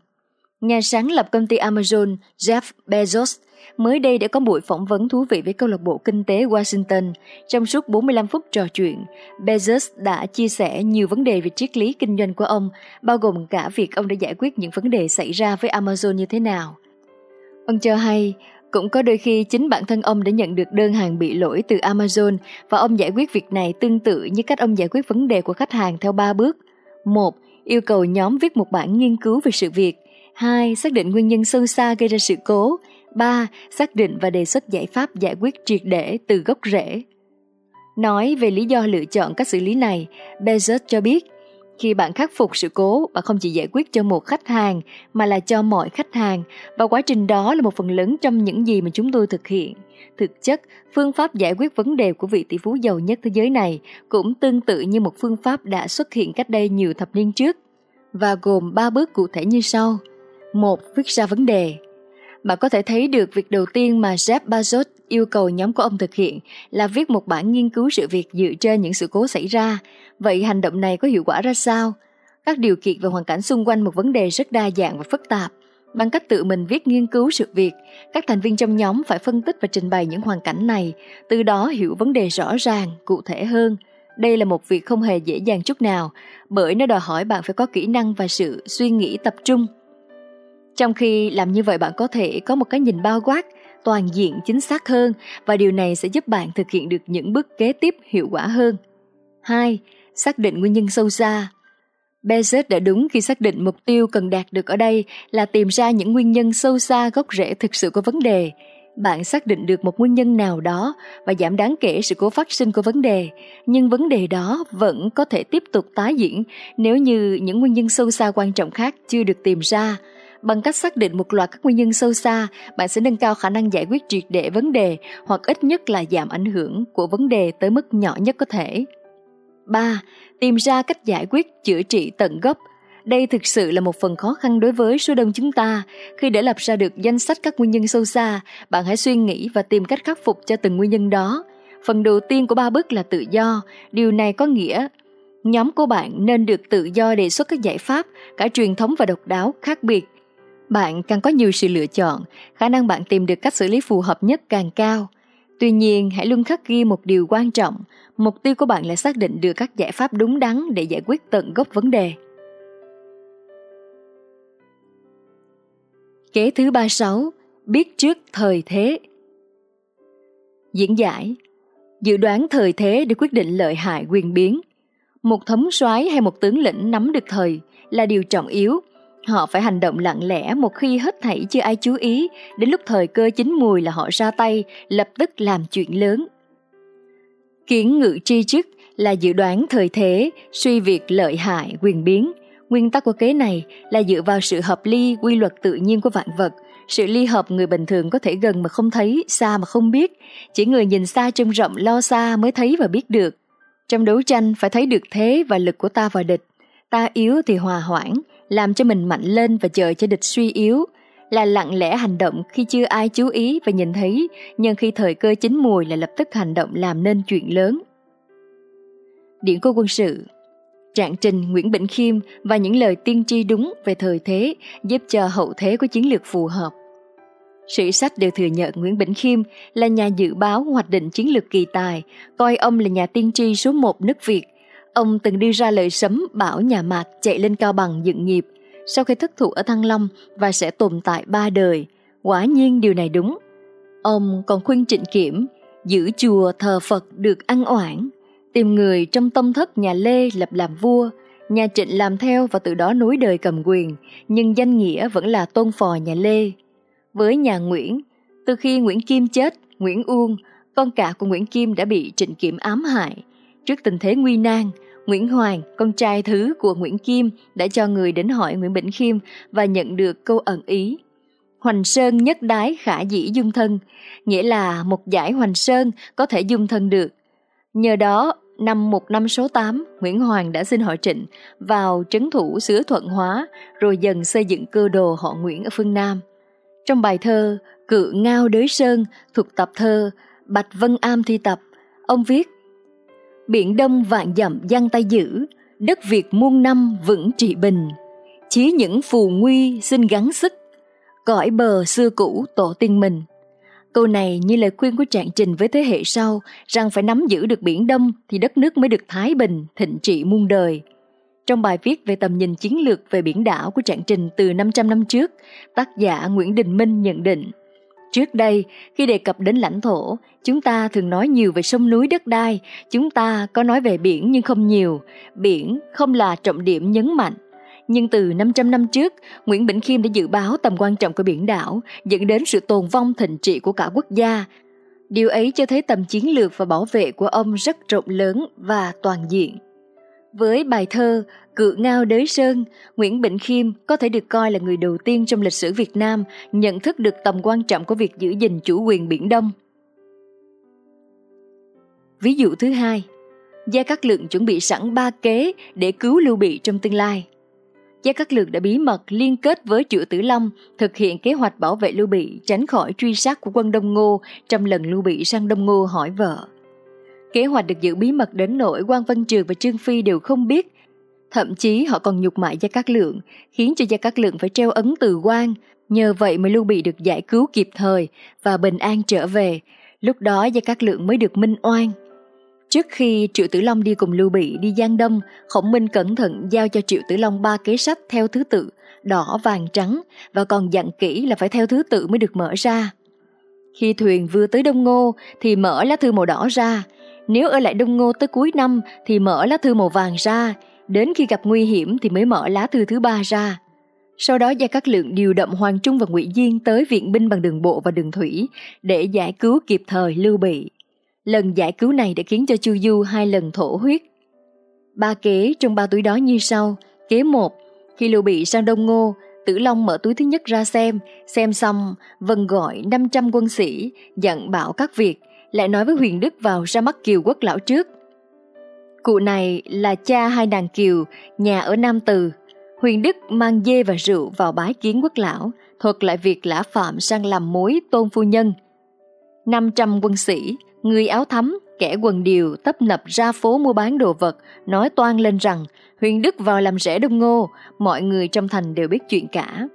Nhà sáng lập công ty Amazon Jeff Bezos mới đây đã có buổi phỏng vấn thú vị với câu lạc bộ kinh tế Washington. Trong suốt 45 phút trò chuyện, Bezos đã chia sẻ nhiều vấn đề về triết lý kinh doanh của ông, bao gồm cả việc ông đã giải quyết những vấn đề xảy ra với Amazon như thế nào. Ông cho hay, cũng có đôi khi chính bản thân ông đã nhận được đơn hàng bị lỗi từ Amazon và ông giải quyết việc này tương tự như cách ông giải quyết vấn đề của khách hàng theo 3 bước – 1. Yêu cầu nhóm viết một bản nghiên cứu về sự việc. 2. Xác định nguyên nhân sâu xa gây ra sự cố. 3. Xác định và đề xuất giải pháp giải quyết triệt để từ gốc rễ. Nói về lý do lựa chọn cách xử lý này, Bezos cho biết khi bạn khắc phục sự cố, bạn không chỉ giải quyết cho một khách hàng mà là cho mọi khách hàng và quá trình đó là một phần lớn trong những gì mà chúng tôi thực hiện. Thực chất, phương pháp giải quyết vấn đề của vị tỷ phú giàu nhất thế giới này cũng tương tự như một phương pháp đã xuất hiện cách đây nhiều thập niên trước và gồm 3 bước cụ thể như sau một Viết ra vấn đề. Bạn có thể thấy được việc đầu tiên mà Jeff Bezos yêu cầu nhóm của ông thực hiện là viết một bản nghiên cứu sự việc dựa trên những sự cố xảy ra. Vậy hành động này có hiệu quả ra sao? Các điều kiện và hoàn cảnh xung quanh một vấn đề rất đa dạng và phức tạp. Bằng cách tự mình viết nghiên cứu sự việc, các thành viên trong nhóm phải phân tích và trình bày những hoàn cảnh này, từ đó hiểu vấn đề rõ ràng, cụ thể hơn. Đây là một việc không hề dễ dàng chút nào, bởi nó đòi hỏi bạn phải có kỹ năng và sự suy nghĩ tập trung. Trong khi làm như vậy bạn có thể có một cái nhìn bao quát, toàn diện chính xác hơn và điều này sẽ giúp bạn thực hiện được những bước kế tiếp hiệu quả hơn. 2. Xác định nguyên nhân sâu xa Bezos đã đúng khi xác định mục tiêu cần đạt được ở đây là tìm ra những nguyên nhân sâu xa gốc rễ thực sự của vấn đề. Bạn xác định được một nguyên nhân nào đó và giảm đáng kể sự cố phát sinh của vấn đề, nhưng vấn đề đó vẫn có thể tiếp tục tái diễn nếu như những nguyên nhân sâu xa quan trọng khác chưa được tìm ra. Bằng cách xác định một loạt các nguyên nhân sâu xa, bạn sẽ nâng cao khả năng giải quyết triệt để vấn đề hoặc ít nhất là giảm ảnh hưởng của vấn đề tới mức nhỏ nhất có thể. 3. Tìm ra cách giải quyết chữa trị tận gốc. Đây thực sự là một phần khó khăn đối với số đông chúng ta. Khi để lập ra được danh sách các nguyên nhân sâu xa, bạn hãy suy nghĩ và tìm cách khắc phục cho từng nguyên nhân đó. Phần đầu tiên của ba bước là tự do. Điều này có nghĩa nhóm của bạn nên được tự do đề xuất các giải pháp, cả truyền thống và độc đáo, khác biệt. Bạn càng có nhiều sự lựa chọn, khả năng bạn tìm được cách xử lý phù hợp nhất càng cao. Tuy nhiên, hãy luôn khắc ghi một điều quan trọng, mục tiêu của bạn là xác định được các giải pháp đúng đắn để giải quyết tận gốc vấn đề. Kế thứ 36, biết trước thời thế. Diễn giải Dự đoán thời thế để quyết định lợi hại quyền biến. Một thống soái hay một tướng lĩnh nắm được thời là điều trọng yếu. Họ phải hành động lặng lẽ một khi hết thảy chưa ai chú ý, đến lúc thời cơ chín mùi là họ ra tay, lập tức làm chuyện lớn. Kiến ngự tri chức là dự đoán thời thế, suy việc lợi hại, quyền biến. Nguyên tắc của kế này là dựa vào sự hợp ly, quy luật tự nhiên của vạn vật, sự ly hợp người bình thường có thể gần mà không thấy, xa mà không biết. Chỉ người nhìn xa trông rộng lo xa mới thấy và biết được. Trong đấu tranh phải thấy được thế và lực của ta và địch. Ta yếu thì hòa hoãn, làm cho mình mạnh lên và chờ cho địch suy yếu. Là lặng lẽ hành động khi chưa ai chú ý và nhìn thấy, nhưng khi thời cơ chín mùi là lập tức hành động làm nên chuyện lớn. Điện cô quân sự Trạng trình Nguyễn Bỉnh Khiêm và những lời tiên tri đúng về thời thế giúp cho hậu thế có chiến lược phù hợp. Sử sách đều thừa nhận Nguyễn Bỉnh Khiêm là nhà dự báo hoạch định chiến lược kỳ tài, coi ông là nhà tiên tri số một nước Việt. Ông từng đi ra lời sấm bảo nhà Mạc chạy lên cao bằng dựng nghiệp, sau khi thất thủ ở Thăng Long và sẽ tồn tại ba đời. Quả nhiên điều này đúng. Ông còn khuyên trịnh kiểm, giữ chùa thờ Phật được ăn oản, tìm người trong tâm thất nhà Lê lập làm vua, nhà trịnh làm theo và từ đó nối đời cầm quyền, nhưng danh nghĩa vẫn là tôn phò nhà Lê. Với nhà Nguyễn, từ khi Nguyễn Kim chết, Nguyễn Uông, con cả của Nguyễn Kim đã bị Trịnh Kiểm ám hại. Trước tình thế nguy nan, Nguyễn Hoàng, con trai thứ của Nguyễn Kim, đã cho người đến hỏi Nguyễn Bỉnh Khiêm và nhận được câu ẩn ý. Hoành Sơn nhất đái khả dĩ dung thân, nghĩa là một giải Hoành Sơn có thể dung thân được. Nhờ đó, năm một năm số 8, Nguyễn Hoàng đã xin hỏi Trịnh vào trấn thủ xứ Thuận Hóa, rồi dần xây dựng cơ đồ họ Nguyễn ở phương Nam. Trong bài thơ Cự Ngao Đới Sơn thuộc tập thơ Bạch Vân Am thi tập, ông viết Biển Đông vạn dặm giăng tay giữ, đất Việt muôn năm vững trị bình. Chí những phù nguy xin gắng sức, cõi bờ xưa cũ tổ tiên mình. Câu này như lời khuyên của Trạng Trình với thế hệ sau rằng phải nắm giữ được Biển Đông thì đất nước mới được thái bình, thịnh trị muôn đời. Trong bài viết về tầm nhìn chiến lược về biển đảo của Trạng Trình từ 500 năm trước, tác giả Nguyễn Đình Minh nhận định Trước đây, khi đề cập đến lãnh thổ, chúng ta thường nói nhiều về sông núi đất đai, chúng ta có nói về biển nhưng không nhiều. Biển không là trọng điểm nhấn mạnh. Nhưng từ 500 năm trước, Nguyễn Bỉnh Khiêm đã dự báo tầm quan trọng của biển đảo, dẫn đến sự tồn vong thịnh trị của cả quốc gia. Điều ấy cho thấy tầm chiến lược và bảo vệ của ông rất rộng lớn và toàn diện. Với bài thơ Cự Ngao Đới Sơn, Nguyễn Bỉnh Khiêm có thể được coi là người đầu tiên trong lịch sử Việt Nam nhận thức được tầm quan trọng của việc giữ gìn chủ quyền Biển Đông. Ví dụ thứ hai, Gia Cát Lượng chuẩn bị sẵn ba kế để cứu Lưu Bị trong tương lai. Gia Cát Lượng đã bí mật liên kết với Triệu Tử Long thực hiện kế hoạch bảo vệ Lưu Bị tránh khỏi truy sát của quân Đông Ngô trong lần Lưu Bị sang Đông Ngô hỏi vợ. Kế hoạch được giữ bí mật đến nỗi quan Văn Trường và Trương Phi đều không biết. Thậm chí họ còn nhục mại Gia Cát Lượng, khiến cho Gia Cát Lượng phải treo ấn từ quan. Nhờ vậy mới Lưu Bị được giải cứu kịp thời và bình an trở về. Lúc đó Gia Cát Lượng mới được minh oan. Trước khi Triệu Tử Long đi cùng Lưu Bị đi Giang Đông, Khổng Minh cẩn thận giao cho Triệu Tử Long ba kế sách theo thứ tự, đỏ, vàng, trắng và còn dặn kỹ là phải theo thứ tự mới được mở ra. Khi thuyền vừa tới Đông Ngô thì mở lá thư màu đỏ ra, nếu ở lại Đông Ngô tới cuối năm thì mở lá thư màu vàng ra, đến khi gặp nguy hiểm thì mới mở lá thư thứ ba ra. Sau đó Gia Cát Lượng điều động Hoàng Trung và Ngụy Diên tới viện binh bằng đường bộ và đường thủy để giải cứu kịp thời Lưu Bị. Lần giải cứu này đã khiến cho Chu Du hai lần thổ huyết. Ba kế trong ba túi đó như sau. Kế một, khi Lưu Bị sang Đông Ngô, Tử Long mở túi thứ nhất ra xem, xem xong, vân gọi 500 quân sĩ, dặn bảo các việc, lại nói với Huyền Đức vào ra mắt Kiều Quốc Lão trước. Cụ này là cha hai nàng Kiều, nhà ở Nam Từ. Huyền Đức mang dê và rượu vào bái kiến Quốc Lão, thuật lại việc lã phạm sang làm mối tôn phu nhân. 500 quân sĩ, người áo thắm, kẻ quần điều tấp nập ra phố mua bán đồ vật, nói toan lên rằng Huyền Đức vào làm rẻ đông ngô, mọi người trong thành đều biết chuyện cả.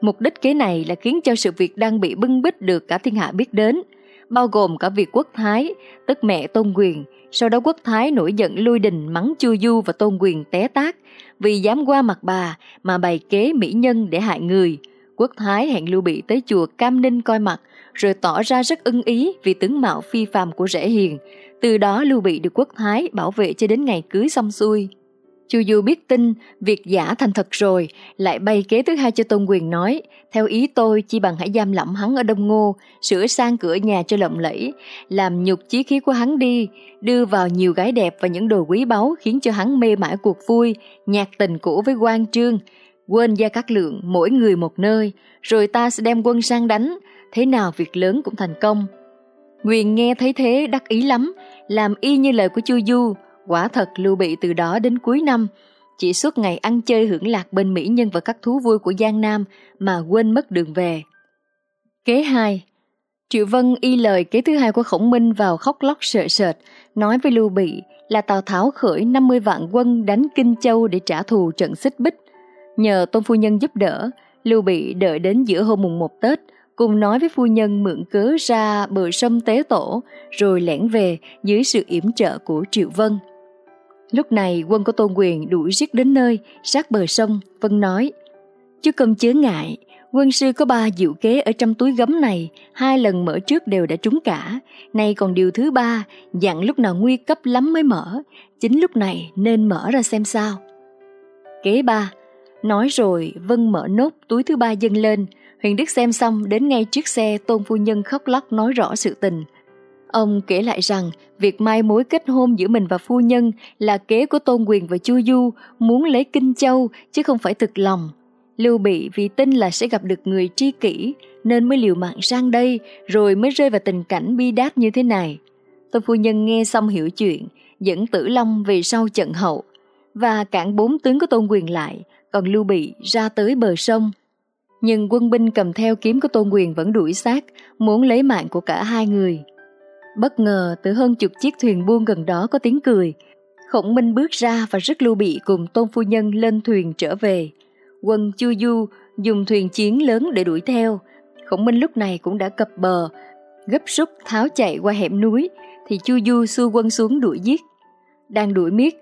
Mục đích kế này là khiến cho sự việc đang bị bưng bít được cả thiên hạ biết đến – bao gồm cả việc quốc thái, tức mẹ Tôn Quyền. Sau đó quốc thái nổi giận lui đình mắng Chu Du và Tôn Quyền té tác vì dám qua mặt bà mà bày kế mỹ nhân để hại người. Quốc thái hẹn Lưu Bị tới chùa Cam Ninh coi mặt, rồi tỏ ra rất ưng ý vì tướng mạo phi phàm của rễ hiền. Từ đó Lưu Bị được quốc thái bảo vệ cho đến ngày cưới xong xuôi. Chu Du biết tin việc giả thành thật rồi, lại bay kế thứ hai cho Tôn Quyền nói, theo ý tôi chi bằng hãy giam lỏng hắn ở Đông Ngô, sửa sang cửa nhà cho lộng lẫy, làm nhục chí khí của hắn đi, đưa vào nhiều gái đẹp và những đồ quý báu khiến cho hắn mê mãi cuộc vui, nhạc tình cũ với quan trương, quên gia các lượng mỗi người một nơi, rồi ta sẽ đem quân sang đánh, thế nào việc lớn cũng thành công. Quyền nghe thấy thế đắc ý lắm, làm y như lời của Chu Du, Quả thật Lưu Bị từ đó đến cuối năm, chỉ suốt ngày ăn chơi hưởng lạc bên mỹ nhân và các thú vui của Giang Nam mà quên mất đường về. Kế 2 Triệu Vân y lời kế thứ hai của Khổng Minh vào khóc lóc sợ sệt, nói với Lưu Bị là Tào Tháo khởi 50 vạn quân đánh Kinh Châu để trả thù trận xích bích. Nhờ Tôn Phu Nhân giúp đỡ, Lưu Bị đợi đến giữa hôm mùng 1 Tết, cùng nói với phu nhân mượn cớ ra bờ sông Tế Tổ, rồi lẻn về dưới sự yểm trợ của Triệu Vân. Lúc này quân của Tôn Quyền đuổi giết đến nơi, sát bờ sông, Vân nói Chứ cần chớ ngại, quân sư có ba diệu kế ở trong túi gấm này, hai lần mở trước đều đã trúng cả, nay còn điều thứ ba, dặn lúc nào nguy cấp lắm mới mở, chính lúc này nên mở ra xem sao. Kế ba, nói rồi Vân mở nốt túi thứ ba dâng lên, Huyền Đức xem xong đến ngay trước xe Tôn Phu Nhân khóc lóc nói rõ sự tình, Ông kể lại rằng việc mai mối kết hôn giữa mình và phu nhân là kế của Tôn Quyền và Chu Du muốn lấy Kinh Châu chứ không phải thực lòng. Lưu Bị vì tin là sẽ gặp được người tri kỷ nên mới liều mạng sang đây rồi mới rơi vào tình cảnh bi đát như thế này. Tôn Phu Nhân nghe xong hiểu chuyện, dẫn Tử Long về sau trận hậu và cản bốn tướng của Tôn Quyền lại, còn Lưu Bị ra tới bờ sông. Nhưng quân binh cầm theo kiếm của Tôn Quyền vẫn đuổi sát, muốn lấy mạng của cả hai người. Bất ngờ từ hơn chục chiếc thuyền buôn gần đó có tiếng cười. Khổng Minh bước ra và rất lưu bị cùng tôn phu nhân lên thuyền trở về. Quân Chu Du dùng thuyền chiến lớn để đuổi theo. Khổng Minh lúc này cũng đã cập bờ, gấp rút tháo chạy qua hẻm núi, thì Chu Du xua quân xuống đuổi giết. Đang đuổi miết,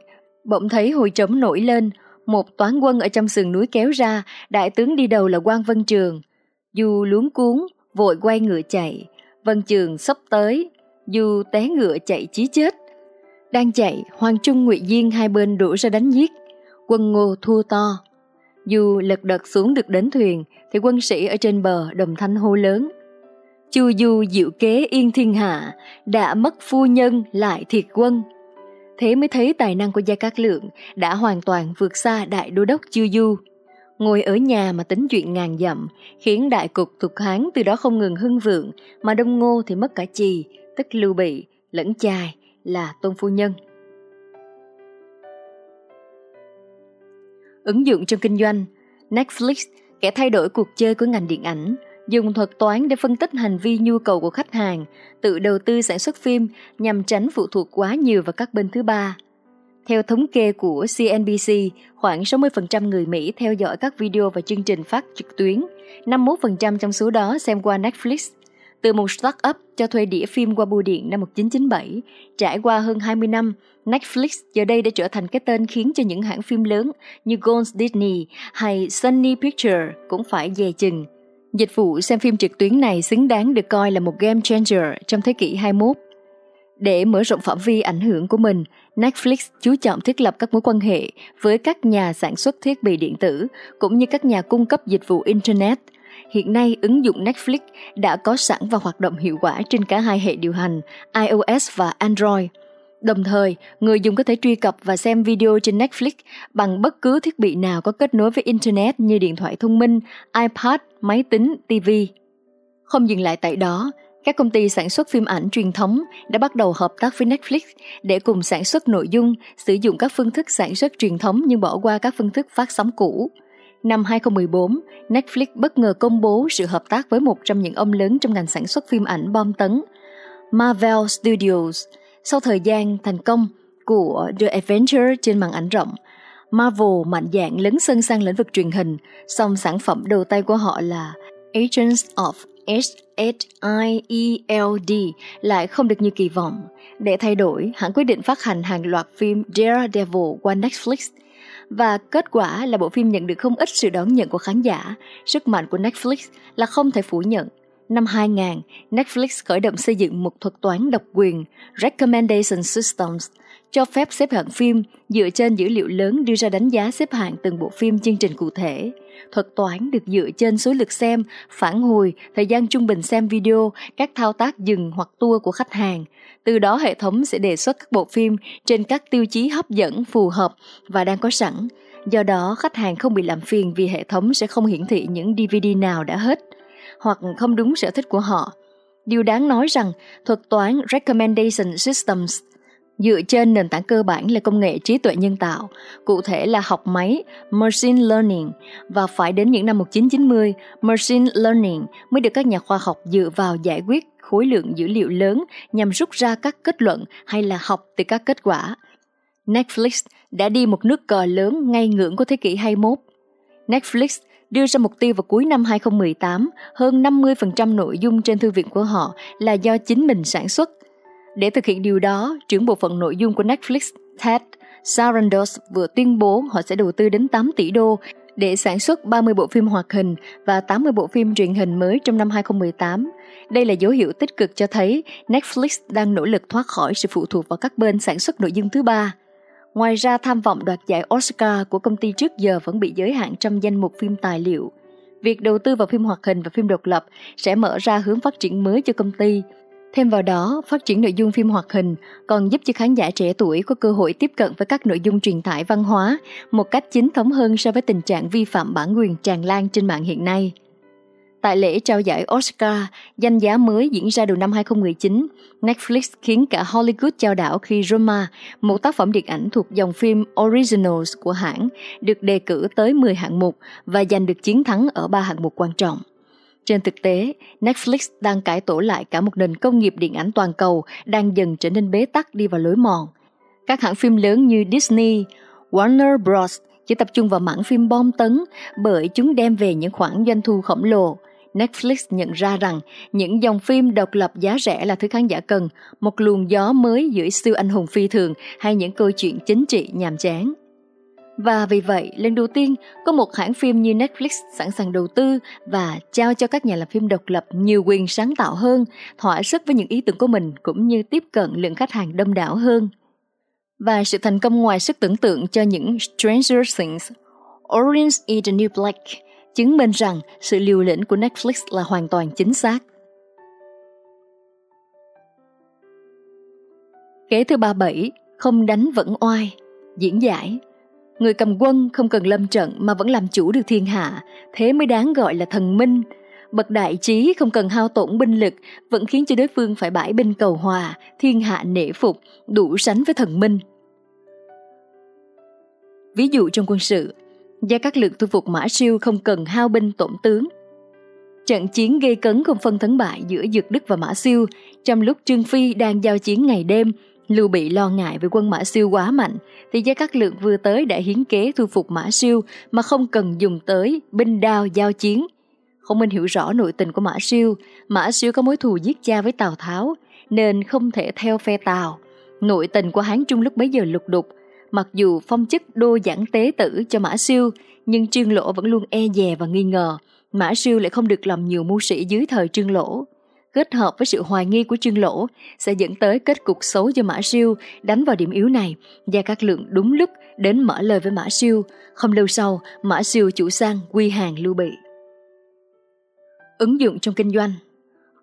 bỗng thấy hồi trống nổi lên, một toán quân ở trong sườn núi kéo ra, đại tướng đi đầu là quan Vân Trường. Du luống cuốn, vội quay ngựa chạy, Vân Trường sắp tới, dù té ngựa chạy chí chết. Đang chạy, Hoàng Trung Ngụy Diên hai bên đổ ra đánh giết. Quân Ngô thua to. Dù lật đật xuống được đến thuyền, thì quân sĩ ở trên bờ đồng thanh hô lớn. Chu Du diệu kế yên thiên hạ, đã mất phu nhân lại thiệt quân. Thế mới thấy tài năng của Gia Cát Lượng đã hoàn toàn vượt xa đại đô đốc Chu Du. Ngồi ở nhà mà tính chuyện ngàn dặm, khiến đại cục thuộc Hán từ đó không ngừng hưng vượng, mà Đông Ngô thì mất cả trì, tức Lưu Bị, lẫn chài là Tôn Phu Nhân. Ứng dụng trong kinh doanh Netflix kẻ thay đổi cuộc chơi của ngành điện ảnh, dùng thuật toán để phân tích hành vi nhu cầu của khách hàng, tự đầu tư sản xuất phim nhằm tránh phụ thuộc quá nhiều vào các bên thứ ba. Theo thống kê của CNBC, khoảng 60% người Mỹ theo dõi các video và chương trình phát trực tuyến, 51% trong số đó xem qua Netflix từ một start-up cho thuê đĩa phim qua bưu điện năm 1997, trải qua hơn 20 năm, Netflix giờ đây đã trở thành cái tên khiến cho những hãng phim lớn như Gold Disney hay Sony Pictures cũng phải dè chừng. Dịch vụ xem phim trực tuyến này xứng đáng được coi là một game changer trong thế kỷ 21. Để mở rộng phạm vi ảnh hưởng của mình, Netflix chú trọng thiết lập các mối quan hệ với các nhà sản xuất thiết bị điện tử cũng như các nhà cung cấp dịch vụ Internet – Hiện nay, ứng dụng Netflix đã có sẵn và hoạt động hiệu quả trên cả hai hệ điều hành iOS và Android. Đồng thời, người dùng có thể truy cập và xem video trên Netflix bằng bất cứ thiết bị nào có kết nối với Internet như điện thoại thông minh, iPad, máy tính, TV. Không dừng lại tại đó, các công ty sản xuất phim ảnh truyền thống đã bắt đầu hợp tác với Netflix để cùng sản xuất nội dung, sử dụng các phương thức sản xuất truyền thống nhưng bỏ qua các phương thức phát sóng cũ. Năm 2014, Netflix bất ngờ công bố sự hợp tác với một trong những ông lớn trong ngành sản xuất phim ảnh bom tấn, Marvel Studios. Sau thời gian thành công của The Adventure trên màn ảnh rộng, Marvel mạnh dạn lấn sân sang lĩnh vực truyền hình, song sản phẩm đầu tay của họ là Agents of S-H-I-E-L-D lại không được như kỳ vọng. Để thay đổi, hãng quyết định phát hành hàng loạt phim Daredevil qua Netflix và kết quả là bộ phim nhận được không ít sự đón nhận của khán giả. Sức mạnh của Netflix là không thể phủ nhận. Năm 2000, Netflix khởi động xây dựng một thuật toán độc quyền Recommendation Systems cho phép xếp hạng phim dựa trên dữ liệu lớn đưa ra đánh giá xếp hạng từng bộ phim chương trình cụ thể. Thuật toán được dựa trên số lượt xem, phản hồi, thời gian trung bình xem video, các thao tác dừng hoặc tua của khách hàng. Từ đó hệ thống sẽ đề xuất các bộ phim trên các tiêu chí hấp dẫn, phù hợp và đang có sẵn. Do đó, khách hàng không bị làm phiền vì hệ thống sẽ không hiển thị những DVD nào đã hết hoặc không đúng sở thích của họ. Điều đáng nói rằng thuật toán Recommendation Systems dựa trên nền tảng cơ bản là công nghệ trí tuệ nhân tạo, cụ thể là học máy Machine Learning và phải đến những năm 1990, Machine Learning mới được các nhà khoa học dựa vào giải quyết khối lượng dữ liệu lớn nhằm rút ra các kết luận hay là học từ các kết quả. Netflix đã đi một nước cờ lớn ngay ngưỡng của thế kỷ 21. Netflix đưa ra mục tiêu vào cuối năm 2018, hơn 50% nội dung trên thư viện của họ là do chính mình sản xuất để thực hiện điều đó, trưởng bộ phận nội dung của Netflix, Ted Sarandos vừa tuyên bố họ sẽ đầu tư đến 8 tỷ đô để sản xuất 30 bộ phim hoạt hình và 80 bộ phim truyền hình mới trong năm 2018. Đây là dấu hiệu tích cực cho thấy Netflix đang nỗ lực thoát khỏi sự phụ thuộc vào các bên sản xuất nội dung thứ ba. Ngoài ra, tham vọng đoạt giải Oscar của công ty trước giờ vẫn bị giới hạn trong danh mục phim tài liệu. Việc đầu tư vào phim hoạt hình và phim độc lập sẽ mở ra hướng phát triển mới cho công ty, Thêm vào đó, phát triển nội dung phim hoạt hình còn giúp cho khán giả trẻ tuổi có cơ hội tiếp cận với các nội dung truyền tải văn hóa một cách chính thống hơn so với tình trạng vi phạm bản quyền tràn lan trên mạng hiện nay. Tại lễ trao giải Oscar, danh giá mới diễn ra đầu năm 2019, Netflix khiến cả Hollywood trao đảo khi Roma, một tác phẩm điện ảnh thuộc dòng phim Originals của hãng, được đề cử tới 10 hạng mục và giành được chiến thắng ở ba hạng mục quan trọng. Trên thực tế, Netflix đang cải tổ lại cả một nền công nghiệp điện ảnh toàn cầu đang dần trở nên bế tắc đi vào lối mòn. Các hãng phim lớn như Disney, Warner Bros. chỉ tập trung vào mảng phim bom tấn bởi chúng đem về những khoản doanh thu khổng lồ. Netflix nhận ra rằng những dòng phim độc lập giá rẻ là thứ khán giả cần, một luồng gió mới giữa siêu anh hùng phi thường hay những câu chuyện chính trị nhàm chán. Và vì vậy, lần đầu tiên có một hãng phim như Netflix sẵn sàng đầu tư và trao cho các nhà làm phim độc lập nhiều quyền sáng tạo hơn, thỏa sức với những ý tưởng của mình cũng như tiếp cận lượng khách hàng đông đảo hơn. Và sự thành công ngoài sức tưởng tượng cho những Stranger Things, Orange is the New Black chứng minh rằng sự liều lĩnh của Netflix là hoàn toàn chính xác. Kế thứ 37, không đánh vẫn oai, diễn giải Người cầm quân không cần lâm trận mà vẫn làm chủ được thiên hạ, thế mới đáng gọi là thần minh. Bậc đại trí không cần hao tổn binh lực, vẫn khiến cho đối phương phải bãi binh cầu hòa, thiên hạ nể phục, đủ sánh với thần minh. Ví dụ trong quân sự, Gia Cát Lượng thu phục Mã Siêu không cần hao binh tổn tướng. Trận chiến gây cấn không phân thắng bại giữa Dược Đức và Mã Siêu, trong lúc Trương Phi đang giao chiến ngày đêm, Lưu Bị lo ngại về quân Mã Siêu quá mạnh, thì Gia Cát Lượng vừa tới đã hiến kế thu phục Mã Siêu mà không cần dùng tới binh đao giao chiến. Không Minh hiểu rõ nội tình của Mã Siêu, Mã Siêu có mối thù giết cha với Tào Tháo, nên không thể theo phe Tào. Nội tình của Hán Trung lúc bấy giờ lục đục, mặc dù phong chức đô giảng tế tử cho Mã Siêu, nhưng Trương Lỗ vẫn luôn e dè và nghi ngờ. Mã Siêu lại không được lòng nhiều mưu sĩ dưới thời Trương Lỗ kết hợp với sự hoài nghi của Trương Lỗ sẽ dẫn tới kết cục xấu cho Mã Siêu đánh vào điểm yếu này. Gia Cát Lượng đúng lúc đến mở lời với Mã Siêu. Không lâu sau, Mã Siêu chủ sang quy hàng lưu bị. Ứng dụng trong kinh doanh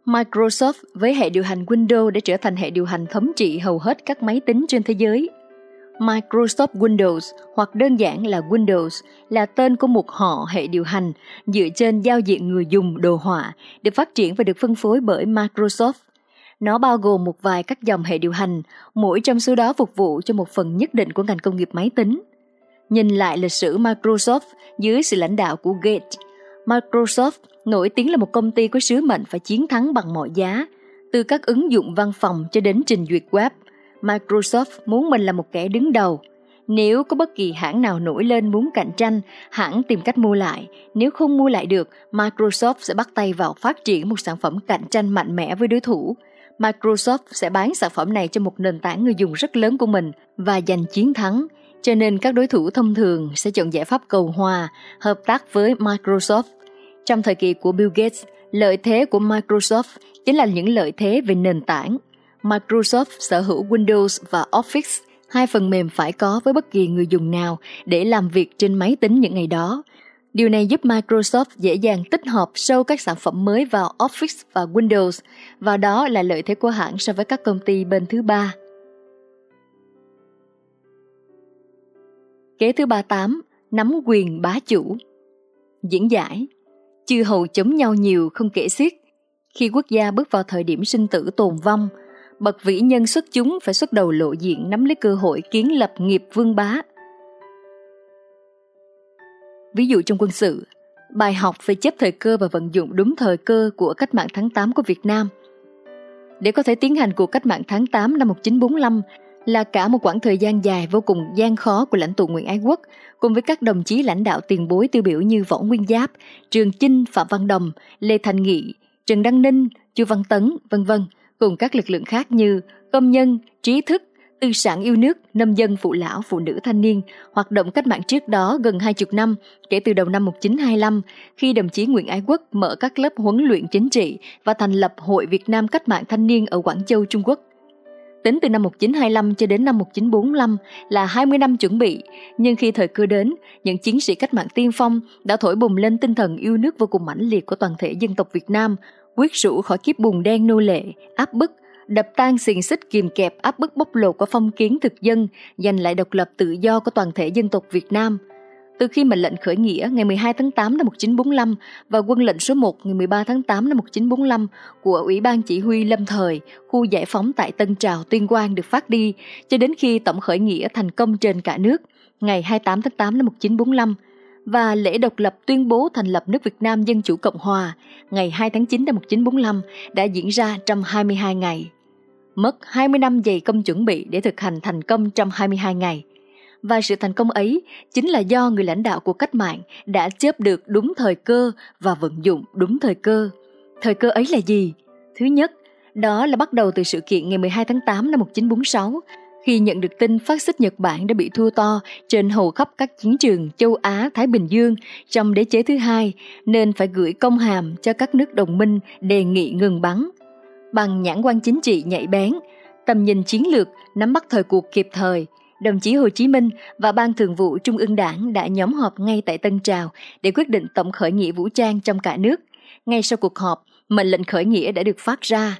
Microsoft với hệ điều hành Windows đã trở thành hệ điều hành thống trị hầu hết các máy tính trên thế giới. Microsoft Windows hoặc đơn giản là Windows là tên của một họ hệ điều hành dựa trên giao diện người dùng đồ họa được phát triển và được phân phối bởi Microsoft. Nó bao gồm một vài các dòng hệ điều hành, mỗi trong số đó phục vụ cho một phần nhất định của ngành công nghiệp máy tính. Nhìn lại lịch sử Microsoft dưới sự lãnh đạo của Gates, Microsoft nổi tiếng là một công ty có sứ mệnh phải chiến thắng bằng mọi giá, từ các ứng dụng văn phòng cho đến trình duyệt web – Microsoft muốn mình là một kẻ đứng đầu. Nếu có bất kỳ hãng nào nổi lên muốn cạnh tranh, hãng tìm cách mua lại. Nếu không mua lại được, Microsoft sẽ bắt tay vào phát triển một sản phẩm cạnh tranh mạnh mẽ với đối thủ. Microsoft sẽ bán sản phẩm này cho một nền tảng người dùng rất lớn của mình và giành chiến thắng. Cho nên các đối thủ thông thường sẽ chọn giải pháp cầu hòa, hợp tác với Microsoft. Trong thời kỳ của Bill Gates, lợi thế của Microsoft chính là những lợi thế về nền tảng. Microsoft sở hữu Windows và Office, hai phần mềm phải có với bất kỳ người dùng nào để làm việc trên máy tính những ngày đó. Điều này giúp Microsoft dễ dàng tích hợp sâu các sản phẩm mới vào Office và Windows, và đó là lợi thế của hãng so với các công ty bên thứ ba. Kế thứ 38, nắm quyền bá chủ. Diễn giải Chư hầu chống nhau nhiều không kể xiết. Khi quốc gia bước vào thời điểm sinh tử tồn vong, bậc vĩ nhân xuất chúng phải xuất đầu lộ diện nắm lấy cơ hội kiến lập nghiệp vương bá. Ví dụ trong quân sự, bài học về chấp thời cơ và vận dụng đúng thời cơ của cách mạng tháng 8 của Việt Nam. Để có thể tiến hành cuộc cách mạng tháng 8 năm 1945 là cả một quãng thời gian dài vô cùng gian khó của lãnh tụ Nguyễn Ái Quốc, cùng với các đồng chí lãnh đạo tiền bối tiêu biểu như Võ Nguyên Giáp, Trường Chinh, Phạm Văn Đồng, Lê Thành Nghị, Trần Đăng Ninh, Chu Văn Tấn, vân vân, cùng các lực lượng khác như công nhân, trí thức, tư sản yêu nước, nông dân phụ lão, phụ nữ thanh niên, hoạt động cách mạng trước đó gần hai chục năm, kể từ đầu năm 1925, khi đồng chí Nguyễn Ái Quốc mở các lớp huấn luyện chính trị và thành lập Hội Việt Nam Cách mạng Thanh niên ở Quảng Châu, Trung Quốc. Tính từ năm 1925 cho đến năm 1945 là 20 năm chuẩn bị, nhưng khi thời cơ đến, những chiến sĩ cách mạng tiên phong đã thổi bùng lên tinh thần yêu nước vô cùng mãnh liệt của toàn thể dân tộc Việt Nam, quyết rũ khỏi kiếp bùn đen nô lệ, áp bức, đập tan xiềng xích kìm kẹp áp bức bóc lột của phong kiến thực dân, giành lại độc lập tự do của toàn thể dân tộc Việt Nam – từ khi mệnh lệnh khởi nghĩa ngày 12 tháng 8 năm 1945 và quân lệnh số 1 ngày 13 tháng 8 năm 1945 của Ủy ban Chỉ huy Lâm Thời, khu giải phóng tại Tân Trào, Tuyên Quang được phát đi cho đến khi tổng khởi nghĩa thành công trên cả nước ngày 28 tháng 8 năm 1945 và lễ độc lập tuyên bố thành lập nước Việt Nam Dân Chủ Cộng Hòa ngày 2 tháng 9 năm 1945 đã diễn ra trong 22 ngày. Mất 20 năm dày công chuẩn bị để thực hành thành công trong 22 ngày – và sự thành công ấy chính là do người lãnh đạo của cách mạng đã chớp được đúng thời cơ và vận dụng đúng thời cơ. Thời cơ ấy là gì? Thứ nhất, đó là bắt đầu từ sự kiện ngày 12 tháng 8 năm 1946, khi nhận được tin phát xít Nhật Bản đã bị thua to trên hầu khắp các chiến trường châu Á, Thái Bình Dương trong đế chế thứ hai, nên phải gửi công hàm cho các nước đồng minh đề nghị ngừng bắn. Bằng nhãn quan chính trị nhạy bén, tầm nhìn chiến lược, nắm bắt thời cuộc kịp thời, đồng chí Hồ Chí Minh và Ban Thường vụ Trung ương Đảng đã nhóm họp ngay tại Tân Trào để quyết định tổng khởi nghĩa vũ trang trong cả nước. Ngay sau cuộc họp, mệnh lệnh khởi nghĩa đã được phát ra.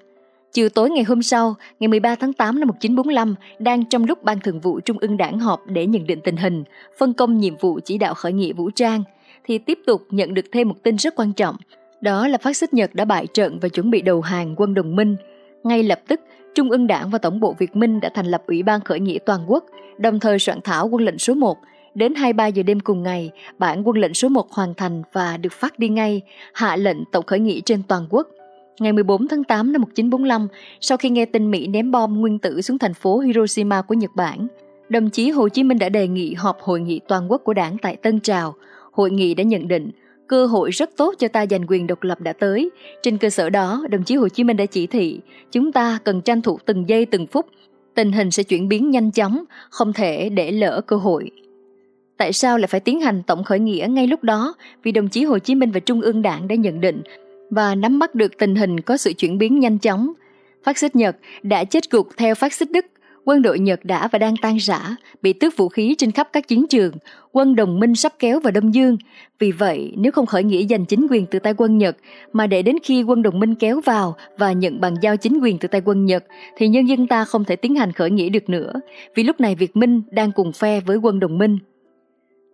Chiều tối ngày hôm sau, ngày 13 tháng 8 năm 1945, đang trong lúc Ban Thường vụ Trung ương Đảng họp để nhận định tình hình, phân công nhiệm vụ chỉ đạo khởi nghĩa vũ trang, thì tiếp tục nhận được thêm một tin rất quan trọng. Đó là phát xít Nhật đã bại trận và chuẩn bị đầu hàng quân đồng minh. Ngay lập tức, Trung ương Đảng và Tổng bộ Việt Minh đã thành lập Ủy ban khởi nghĩa toàn quốc, đồng thời soạn thảo quân lệnh số 1. Đến 23 giờ đêm cùng ngày, bản quân lệnh số 1 hoàn thành và được phát đi ngay, hạ lệnh tổng khởi nghĩa trên toàn quốc. Ngày 14 tháng 8 năm 1945, sau khi nghe tin Mỹ ném bom nguyên tử xuống thành phố Hiroshima của Nhật Bản, đồng chí Hồ Chí Minh đã đề nghị họp hội nghị toàn quốc của đảng tại Tân Trào. Hội nghị đã nhận định cơ hội rất tốt cho ta giành quyền độc lập đã tới. Trên cơ sở đó, đồng chí Hồ Chí Minh đã chỉ thị, chúng ta cần tranh thủ từng giây từng phút, tình hình sẽ chuyển biến nhanh chóng, không thể để lỡ cơ hội. Tại sao lại phải tiến hành tổng khởi nghĩa ngay lúc đó? Vì đồng chí Hồ Chí Minh và Trung ương Đảng đã nhận định và nắm bắt được tình hình có sự chuyển biến nhanh chóng. Phát xít Nhật đã chết gục theo phát xít Đức quân đội Nhật đã và đang tan rã, bị tước vũ khí trên khắp các chiến trường, quân đồng minh sắp kéo vào Đông Dương. Vì vậy, nếu không khởi nghĩa giành chính quyền từ tay quân Nhật, mà để đến khi quân đồng minh kéo vào và nhận bằng giao chính quyền từ tay quân Nhật, thì nhân dân ta không thể tiến hành khởi nghĩa được nữa, vì lúc này Việt Minh đang cùng phe với quân đồng minh.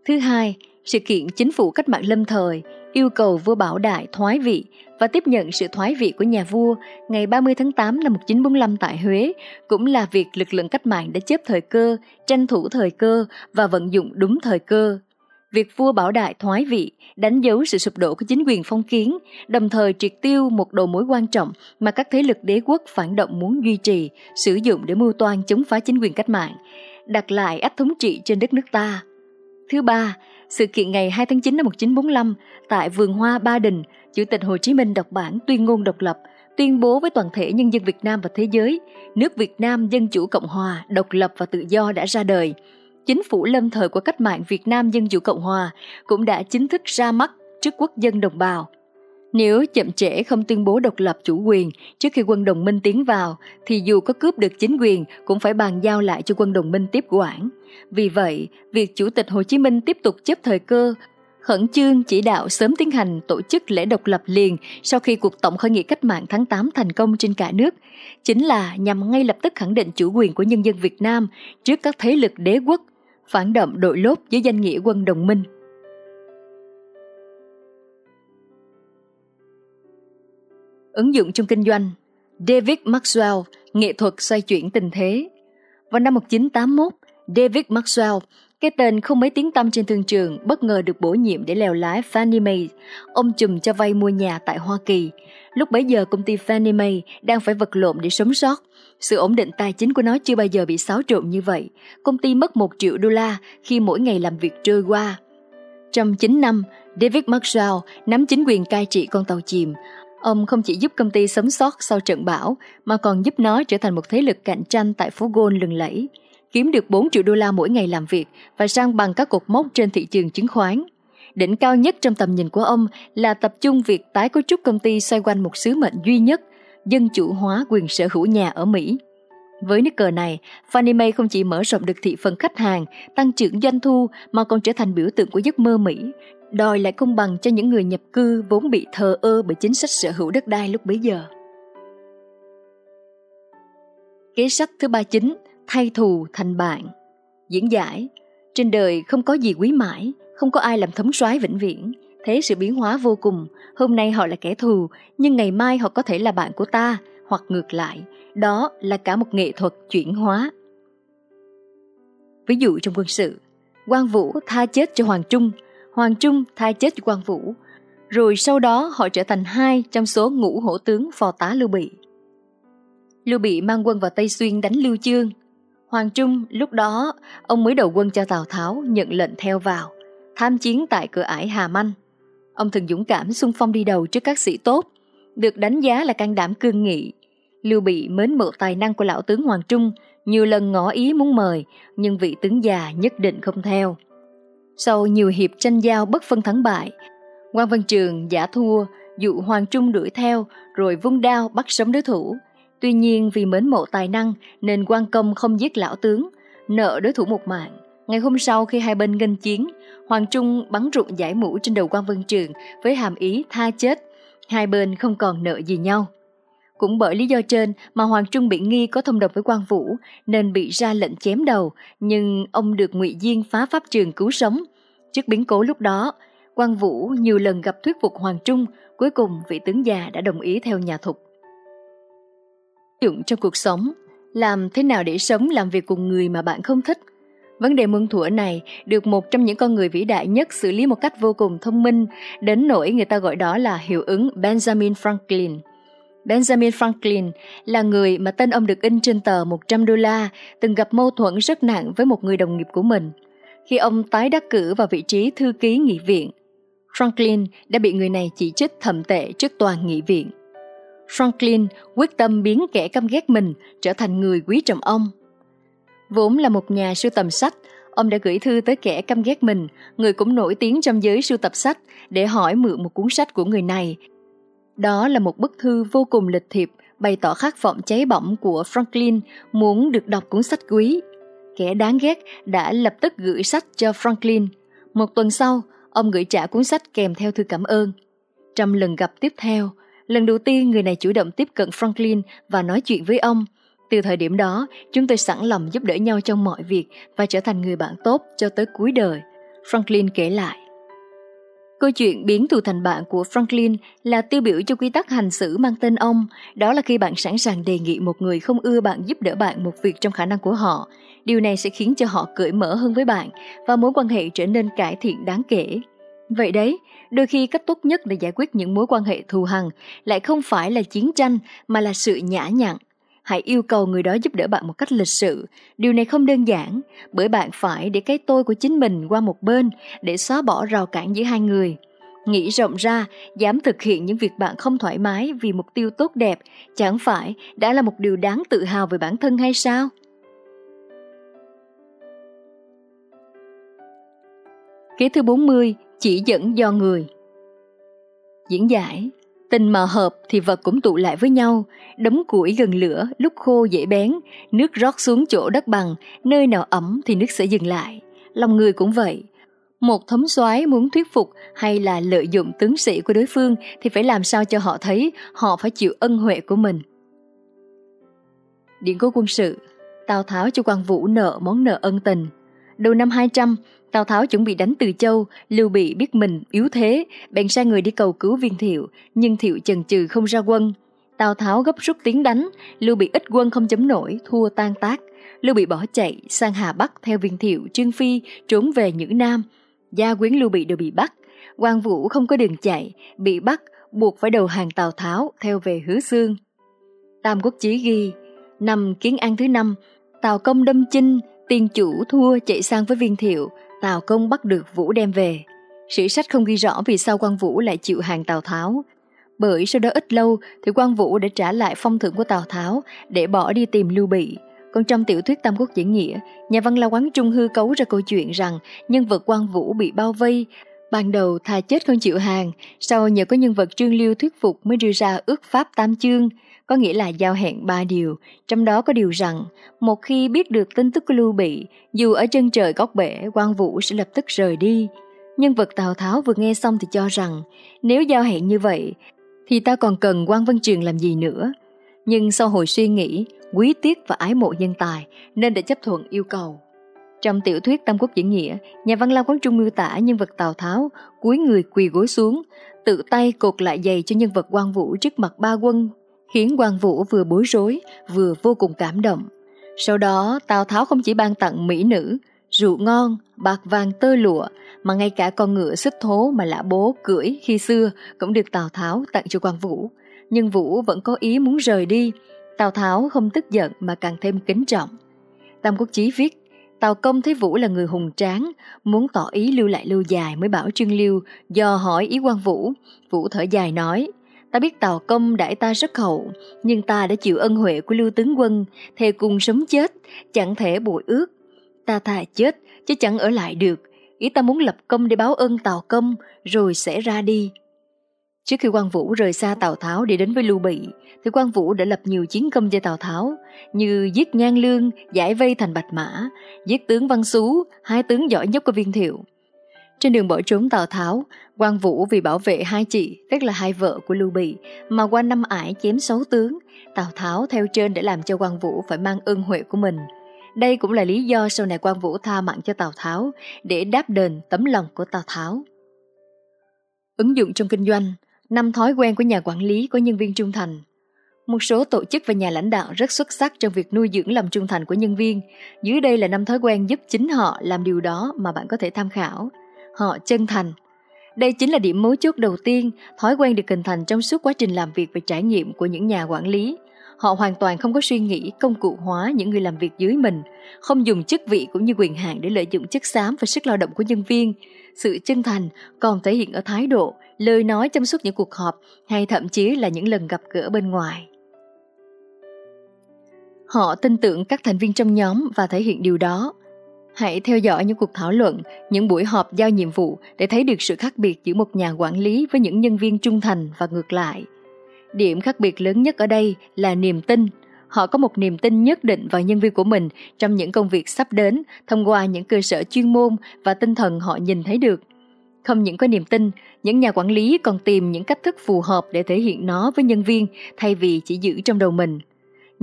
Thứ hai, sự kiện chính phủ cách mạng lâm thời yêu cầu vua Bảo Đại thoái vị và tiếp nhận sự thoái vị của nhà vua ngày 30 tháng 8 năm 1945 tại Huế cũng là việc lực lượng cách mạng đã chấp thời cơ, tranh thủ thời cơ và vận dụng đúng thời cơ. Việc vua Bảo Đại thoái vị đánh dấu sự sụp đổ của chính quyền phong kiến, đồng thời triệt tiêu một đầu mối quan trọng mà các thế lực đế quốc phản động muốn duy trì, sử dụng để mưu toan chống phá chính quyền cách mạng. đặt lại ách thống trị trên đất nước ta. Thứ ba, sự kiện ngày 2 tháng 9 năm 1945 tại vườn hoa Ba Đình, Chủ tịch Hồ Chí Minh đọc bản tuyên ngôn độc lập, tuyên bố với toàn thể nhân dân Việt Nam và thế giới, nước Việt Nam Dân Chủ Cộng Hòa, độc lập và tự do đã ra đời. Chính phủ lâm thời của cách mạng Việt Nam Dân Chủ Cộng Hòa cũng đã chính thức ra mắt trước quốc dân đồng bào. Nếu chậm trễ không tuyên bố độc lập chủ quyền trước khi quân đồng minh tiến vào, thì dù có cướp được chính quyền cũng phải bàn giao lại cho quân đồng minh tiếp quản. Vì vậy, việc Chủ tịch Hồ Chí Minh tiếp tục chấp thời cơ, khẩn trương chỉ đạo sớm tiến hành tổ chức lễ độc lập liền sau khi cuộc tổng khởi nghĩa cách mạng tháng 8 thành công trên cả nước, chính là nhằm ngay lập tức khẳng định chủ quyền của nhân dân Việt Nam trước các thế lực đế quốc, phản động đội lốt dưới danh nghĩa quân đồng minh. Ứng dụng trong kinh doanh David Maxwell, nghệ thuật xoay chuyển tình thế. Vào năm 1981, David Maxwell, cái tên không mấy tiếng tăm trên thương trường, bất ngờ được bổ nhiệm để lèo lái Fannie Mae, ông chùm cho vay mua nhà tại Hoa Kỳ. Lúc bấy giờ công ty Fannie Mae đang phải vật lộn để sống sót. Sự ổn định tài chính của nó chưa bao giờ bị xáo trộn như vậy. Công ty mất 1 triệu đô la khi mỗi ngày làm việc trôi qua. Trong 9 năm, David Marshall nắm chính quyền cai trị con tàu chìm. Ông không chỉ giúp công ty sống sót sau trận bão, mà còn giúp nó trở thành một thế lực cạnh tranh tại phố Gold lừng lẫy, kiếm được 4 triệu đô la mỗi ngày làm việc và sang bằng các cột mốc trên thị trường chứng khoán. Đỉnh cao nhất trong tầm nhìn của ông là tập trung việc tái cấu trúc công ty xoay quanh một sứ mệnh duy nhất, dân chủ hóa quyền sở hữu nhà ở Mỹ. Với nước cờ này, Fannie Mae không chỉ mở rộng được thị phần khách hàng, tăng trưởng doanh thu mà còn trở thành biểu tượng của giấc mơ Mỹ, đòi lại công bằng cho những người nhập cư vốn bị thờ ơ bởi chính sách sở hữu đất đai lúc bấy giờ. Kế sách thứ ba chính, thay thù thành bạn. Diễn giải, trên đời không có gì quý mãi, không có ai làm thống soái vĩnh viễn. Thế sự biến hóa vô cùng, hôm nay họ là kẻ thù, nhưng ngày mai họ có thể là bạn của ta, hoặc ngược lại, đó là cả một nghệ thuật chuyển hóa. Ví dụ trong quân sự, quan Vũ tha chết cho Hoàng Trung, Hoàng Trung tha chết cho quan Vũ, rồi sau đó họ trở thành hai trong số ngũ hổ tướng phò tá Lưu Bị. Lưu Bị mang quân vào Tây Xuyên đánh Lưu Chương. Hoàng Trung lúc đó ông mới đầu quân cho Tào Tháo nhận lệnh theo vào, tham chiến tại cửa ải Hà Manh. Ông thường dũng cảm xung phong đi đầu trước các sĩ tốt, được đánh giá là can đảm cương nghị. Lưu Bị mến mộ tài năng của lão tướng Hoàng Trung, nhiều lần ngỏ ý muốn mời, nhưng vị tướng già nhất định không theo. Sau nhiều hiệp tranh giao bất phân thắng bại, quan Văn Trường giả thua, dụ Hoàng Trung đuổi theo rồi vung đao bắt sống đối thủ. Tuy nhiên vì mến mộ tài năng nên quan công không giết lão tướng, nợ đối thủ một mạng. Ngày hôm sau khi hai bên nghênh chiến, Hoàng Trung bắn rụng giải mũ trên đầu quan Vân Trường với hàm ý tha chết. Hai bên không còn nợ gì nhau. Cũng bởi lý do trên mà Hoàng Trung bị nghi có thông đồng với quan Vũ nên bị ra lệnh chém đầu, nhưng ông được ngụy Diên phá pháp trường cứu sống. Trước biến cố lúc đó, quan Vũ nhiều lần gặp thuyết phục Hoàng Trung, cuối cùng vị tướng già đã đồng ý theo nhà thục. Dụng trong cuộc sống, làm thế nào để sống làm việc cùng người mà bạn không thích? Vấn đề muôn thuở này được một trong những con người vĩ đại nhất xử lý một cách vô cùng thông minh, đến nỗi người ta gọi đó là hiệu ứng Benjamin Franklin – Benjamin Franklin là người mà tên ông được in trên tờ 100 đô la, từng gặp mâu thuẫn rất nặng với một người đồng nghiệp của mình. Khi ông tái đắc cử vào vị trí thư ký nghị viện, Franklin đã bị người này chỉ trích thậm tệ trước toàn nghị viện. Franklin quyết tâm biến kẻ căm ghét mình trở thành người quý trọng ông. Vốn là một nhà sưu tầm sách, ông đã gửi thư tới kẻ căm ghét mình, người cũng nổi tiếng trong giới sưu tập sách, để hỏi mượn một cuốn sách của người này đó là một bức thư vô cùng lịch thiệp bày tỏ khát vọng cháy bỏng của Franklin muốn được đọc cuốn sách quý. Kẻ đáng ghét đã lập tức gửi sách cho Franklin. Một tuần sau, ông gửi trả cuốn sách kèm theo thư cảm ơn. Trong lần gặp tiếp theo, lần đầu tiên người này chủ động tiếp cận Franklin và nói chuyện với ông. Từ thời điểm đó, chúng tôi sẵn lòng giúp đỡ nhau trong mọi việc và trở thành người bạn tốt cho tới cuối đời. Franklin kể lại. Câu chuyện biến thù thành bạn của Franklin là tiêu biểu cho quy tắc hành xử mang tên ông, đó là khi bạn sẵn sàng đề nghị một người không ưa bạn giúp đỡ bạn một việc trong khả năng của họ. Điều này sẽ khiến cho họ cởi mở hơn với bạn và mối quan hệ trở nên cải thiện đáng kể. Vậy đấy, đôi khi cách tốt nhất để giải quyết những mối quan hệ thù hằn lại không phải là chiến tranh mà là sự nhã nhặn. hãy yêu cầu người đó giúp đỡ bạn một cách lịch sự. Điều này không đơn giản, bởi bạn phải để cái tôi của chính mình qua một bên để xóa bỏ rào cản giữa hai người. Nghĩ rộng ra, dám thực hiện những việc bạn không thoải mái vì mục tiêu tốt đẹp, chẳng phải đã là một điều đáng tự hào về bản thân hay sao? Kế thứ 40, chỉ dẫn do người. Diễn giải Tình mà hợp thì vật cũng tụ lại với nhau, đống củi gần lửa, lúc khô dễ bén, nước rót xuống chỗ đất bằng, nơi nào ẩm thì nước sẽ dừng lại. Lòng người cũng vậy. Một thống soái muốn thuyết phục hay là lợi dụng tướng sĩ của đối phương thì phải làm sao cho họ thấy họ phải chịu ân huệ của mình. Điện cố quân sự Tào Tháo cho quan Vũ nợ món nợ ân tình. Đầu năm 200, Tào Tháo chuẩn bị đánh Từ Châu, Lưu Bị biết mình yếu thế, bèn sai người đi cầu cứu viên thiệu, nhưng thiệu chần chừ không ra quân. Tào Tháo gấp rút tiến đánh, Lưu Bị ít quân không chấm nổi, thua tan tác. Lưu Bị bỏ chạy sang Hà Bắc theo viên thiệu, Trương Phi trốn về Nhữ Nam. Gia quyến Lưu Bị đều bị bắt. Quan Vũ không có đường chạy, bị bắt, buộc phải đầu hàng Tào Tháo theo về Hứa Xương. Tam Quốc Chí ghi, năm Kiến An thứ năm, Tào Công đâm chinh, tiền chủ thua chạy sang với viên thiệu, Tào Công bắt được Vũ đem về. Sử sách không ghi rõ vì sao quan Vũ lại chịu hàng Tào Tháo. Bởi sau đó ít lâu thì quan Vũ đã trả lại phong thưởng của Tào Tháo để bỏ đi tìm Lưu Bị. Còn trong tiểu thuyết Tam Quốc diễn nghĩa, nhà văn La Quán Trung hư cấu ra câu chuyện rằng nhân vật quan Vũ bị bao vây, ban đầu thà chết không chịu hàng, sau nhờ có nhân vật Trương Liêu thuyết phục mới đưa ra ước pháp tam chương, có nghĩa là giao hẹn ba điều, trong đó có điều rằng một khi biết được tin tức của Lưu Bị, dù ở chân trời góc bể, quan Vũ sẽ lập tức rời đi. Nhân vật Tào Tháo vừa nghe xong thì cho rằng nếu giao hẹn như vậy thì ta còn cần quan Văn Trường làm gì nữa. Nhưng sau hồi suy nghĩ, quý tiếc và ái mộ nhân tài nên đã chấp thuận yêu cầu. Trong tiểu thuyết Tam Quốc diễn nghĩa, nhà văn Lao Quán Trung miêu tả nhân vật Tào Tháo cúi người quỳ gối xuống, tự tay cột lại giày cho nhân vật quan Vũ trước mặt ba quân khiến quan Vũ vừa bối rối vừa vô cùng cảm động. Sau đó Tào Tháo không chỉ ban tặng mỹ nữ, rượu ngon, bạc vàng tơ lụa mà ngay cả con ngựa xích thố mà lã bố cưỡi khi xưa cũng được Tào Tháo tặng cho quan Vũ. Nhưng Vũ vẫn có ý muốn rời đi. Tào Tháo không tức giận mà càng thêm kính trọng. Tam Quốc Chí viết Tào Công thấy Vũ là người hùng tráng, muốn tỏ ý lưu lại lâu dài mới bảo Trương Liêu do hỏi ý quan Vũ. Vũ thở dài nói, Ta biết Tào Công đãi ta rất hậu, nhưng ta đã chịu ân huệ của Lưu Tướng Quân, thề cùng sống chết, chẳng thể bội ước. Ta thà chết, chứ chẳng ở lại được. Ý ta muốn lập công để báo ơn Tào Công, rồi sẽ ra đi. Trước khi quan Vũ rời xa Tào Tháo để đến với Lưu Bị, thì quan Vũ đã lập nhiều chiến công cho Tào Tháo, như giết Nhan Lương, giải vây thành Bạch Mã, giết tướng Văn Xú, hai tướng giỏi nhất của viên thiệu. Trên đường bỏ trốn Tào Tháo, quan Vũ vì bảo vệ hai chị, tức là hai vợ của Lưu Bị, mà qua năm ải chém sáu tướng, Tào Tháo theo trên để làm cho quan Vũ phải mang ơn huệ của mình. Đây cũng là lý do sau này quan Vũ tha mạng cho Tào Tháo để đáp đền tấm lòng của Tào Tháo. Ứng dụng trong kinh doanh, năm thói quen của nhà quản lý có nhân viên trung thành. Một số tổ chức và nhà lãnh đạo rất xuất sắc trong việc nuôi dưỡng lòng trung thành của nhân viên. Dưới đây là năm thói quen giúp chính họ làm điều đó mà bạn có thể tham khảo họ chân thành. Đây chính là điểm mấu chốt đầu tiên, thói quen được hình thành trong suốt quá trình làm việc và trải nghiệm của những nhà quản lý. Họ hoàn toàn không có suy nghĩ công cụ hóa những người làm việc dưới mình, không dùng chức vị cũng như quyền hạn để lợi dụng chất xám và sức lao động của nhân viên. Sự chân thành còn thể hiện ở thái độ, lời nói trong suốt những cuộc họp hay thậm chí là những lần gặp gỡ bên ngoài. Họ tin tưởng các thành viên trong nhóm và thể hiện điều đó. Hãy theo dõi những cuộc thảo luận, những buổi họp giao nhiệm vụ để thấy được sự khác biệt giữa một nhà quản lý với những nhân viên trung thành và ngược lại. Điểm khác biệt lớn nhất ở đây là niềm tin. Họ có một niềm tin nhất định vào nhân viên của mình trong những công việc sắp đến thông qua những cơ sở chuyên môn và tinh thần họ nhìn thấy được. Không những có niềm tin, những nhà quản lý còn tìm những cách thức phù hợp để thể hiện nó với nhân viên thay vì chỉ giữ trong đầu mình –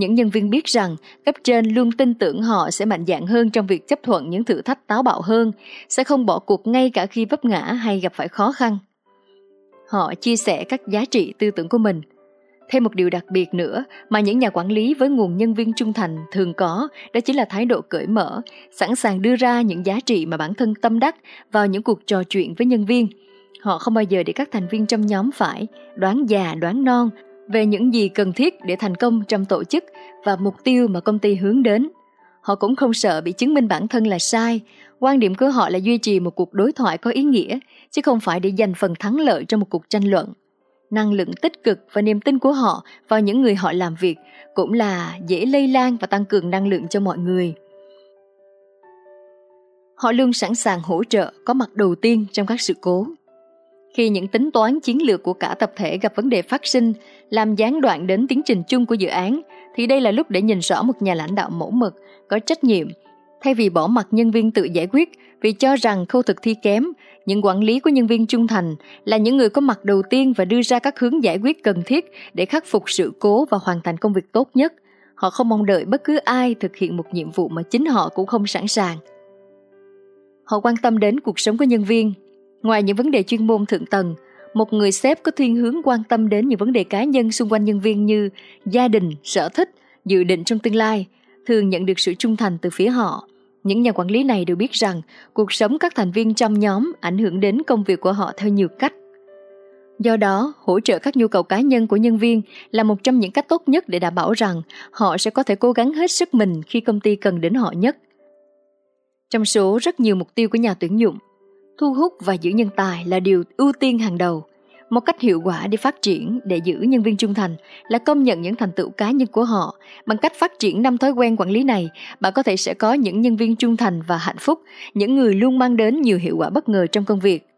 những nhân viên biết rằng cấp trên luôn tin tưởng họ sẽ mạnh dạn hơn trong việc chấp thuận những thử thách táo bạo hơn, sẽ không bỏ cuộc ngay cả khi vấp ngã hay gặp phải khó khăn. Họ chia sẻ các giá trị tư tưởng của mình. Thêm một điều đặc biệt nữa mà những nhà quản lý với nguồn nhân viên trung thành thường có, đó chính là thái độ cởi mở, sẵn sàng đưa ra những giá trị mà bản thân tâm đắc vào những cuộc trò chuyện với nhân viên. Họ không bao giờ để các thành viên trong nhóm phải đoán già đoán non về những gì cần thiết để thành công trong tổ chức và mục tiêu mà công ty hướng đến. Họ cũng không sợ bị chứng minh bản thân là sai. Quan điểm của họ là duy trì một cuộc đối thoại có ý nghĩa, chứ không phải để giành phần thắng lợi trong một cuộc tranh luận. Năng lượng tích cực và niềm tin của họ vào những người họ làm việc cũng là dễ lây lan và tăng cường năng lượng cho mọi người. Họ luôn sẵn sàng hỗ trợ có mặt đầu tiên trong các sự cố. Khi những tính toán chiến lược của cả tập thể gặp vấn đề phát sinh, làm gián đoạn đến tiến trình chung của dự án, thì đây là lúc để nhìn rõ một nhà lãnh đạo mẫu mực, có trách nhiệm. Thay vì bỏ mặc nhân viên tự giải quyết vì cho rằng khâu thực thi kém, những quản lý của nhân viên trung thành là những người có mặt đầu tiên và đưa ra các hướng giải quyết cần thiết để khắc phục sự cố và hoàn thành công việc tốt nhất. Họ không mong đợi bất cứ ai thực hiện một nhiệm vụ mà chính họ cũng không sẵn sàng. Họ quan tâm đến cuộc sống của nhân viên. Ngoài những vấn đề chuyên môn thượng tầng, một người sếp có thiên hướng quan tâm đến những vấn đề cá nhân xung quanh nhân viên như gia đình, sở thích, dự định trong tương lai, thường nhận được sự trung thành từ phía họ. Những nhà quản lý này đều biết rằng cuộc sống các thành viên trong nhóm ảnh hưởng đến công việc của họ theo nhiều cách. Do đó, hỗ trợ các nhu cầu cá nhân của nhân viên là một trong những cách tốt nhất để đảm bảo rằng họ sẽ có thể cố gắng hết sức mình khi công ty cần đến họ nhất. Trong số rất nhiều mục tiêu của nhà tuyển dụng, thu hút và giữ nhân tài là điều ưu tiên hàng đầu. Một cách hiệu quả để phát triển để giữ nhân viên trung thành là công nhận những thành tựu cá nhân của họ. Bằng cách phát triển năm thói quen quản lý này, bạn có thể sẽ có những nhân viên trung thành và hạnh phúc, những người luôn mang đến nhiều hiệu quả bất ngờ trong công việc.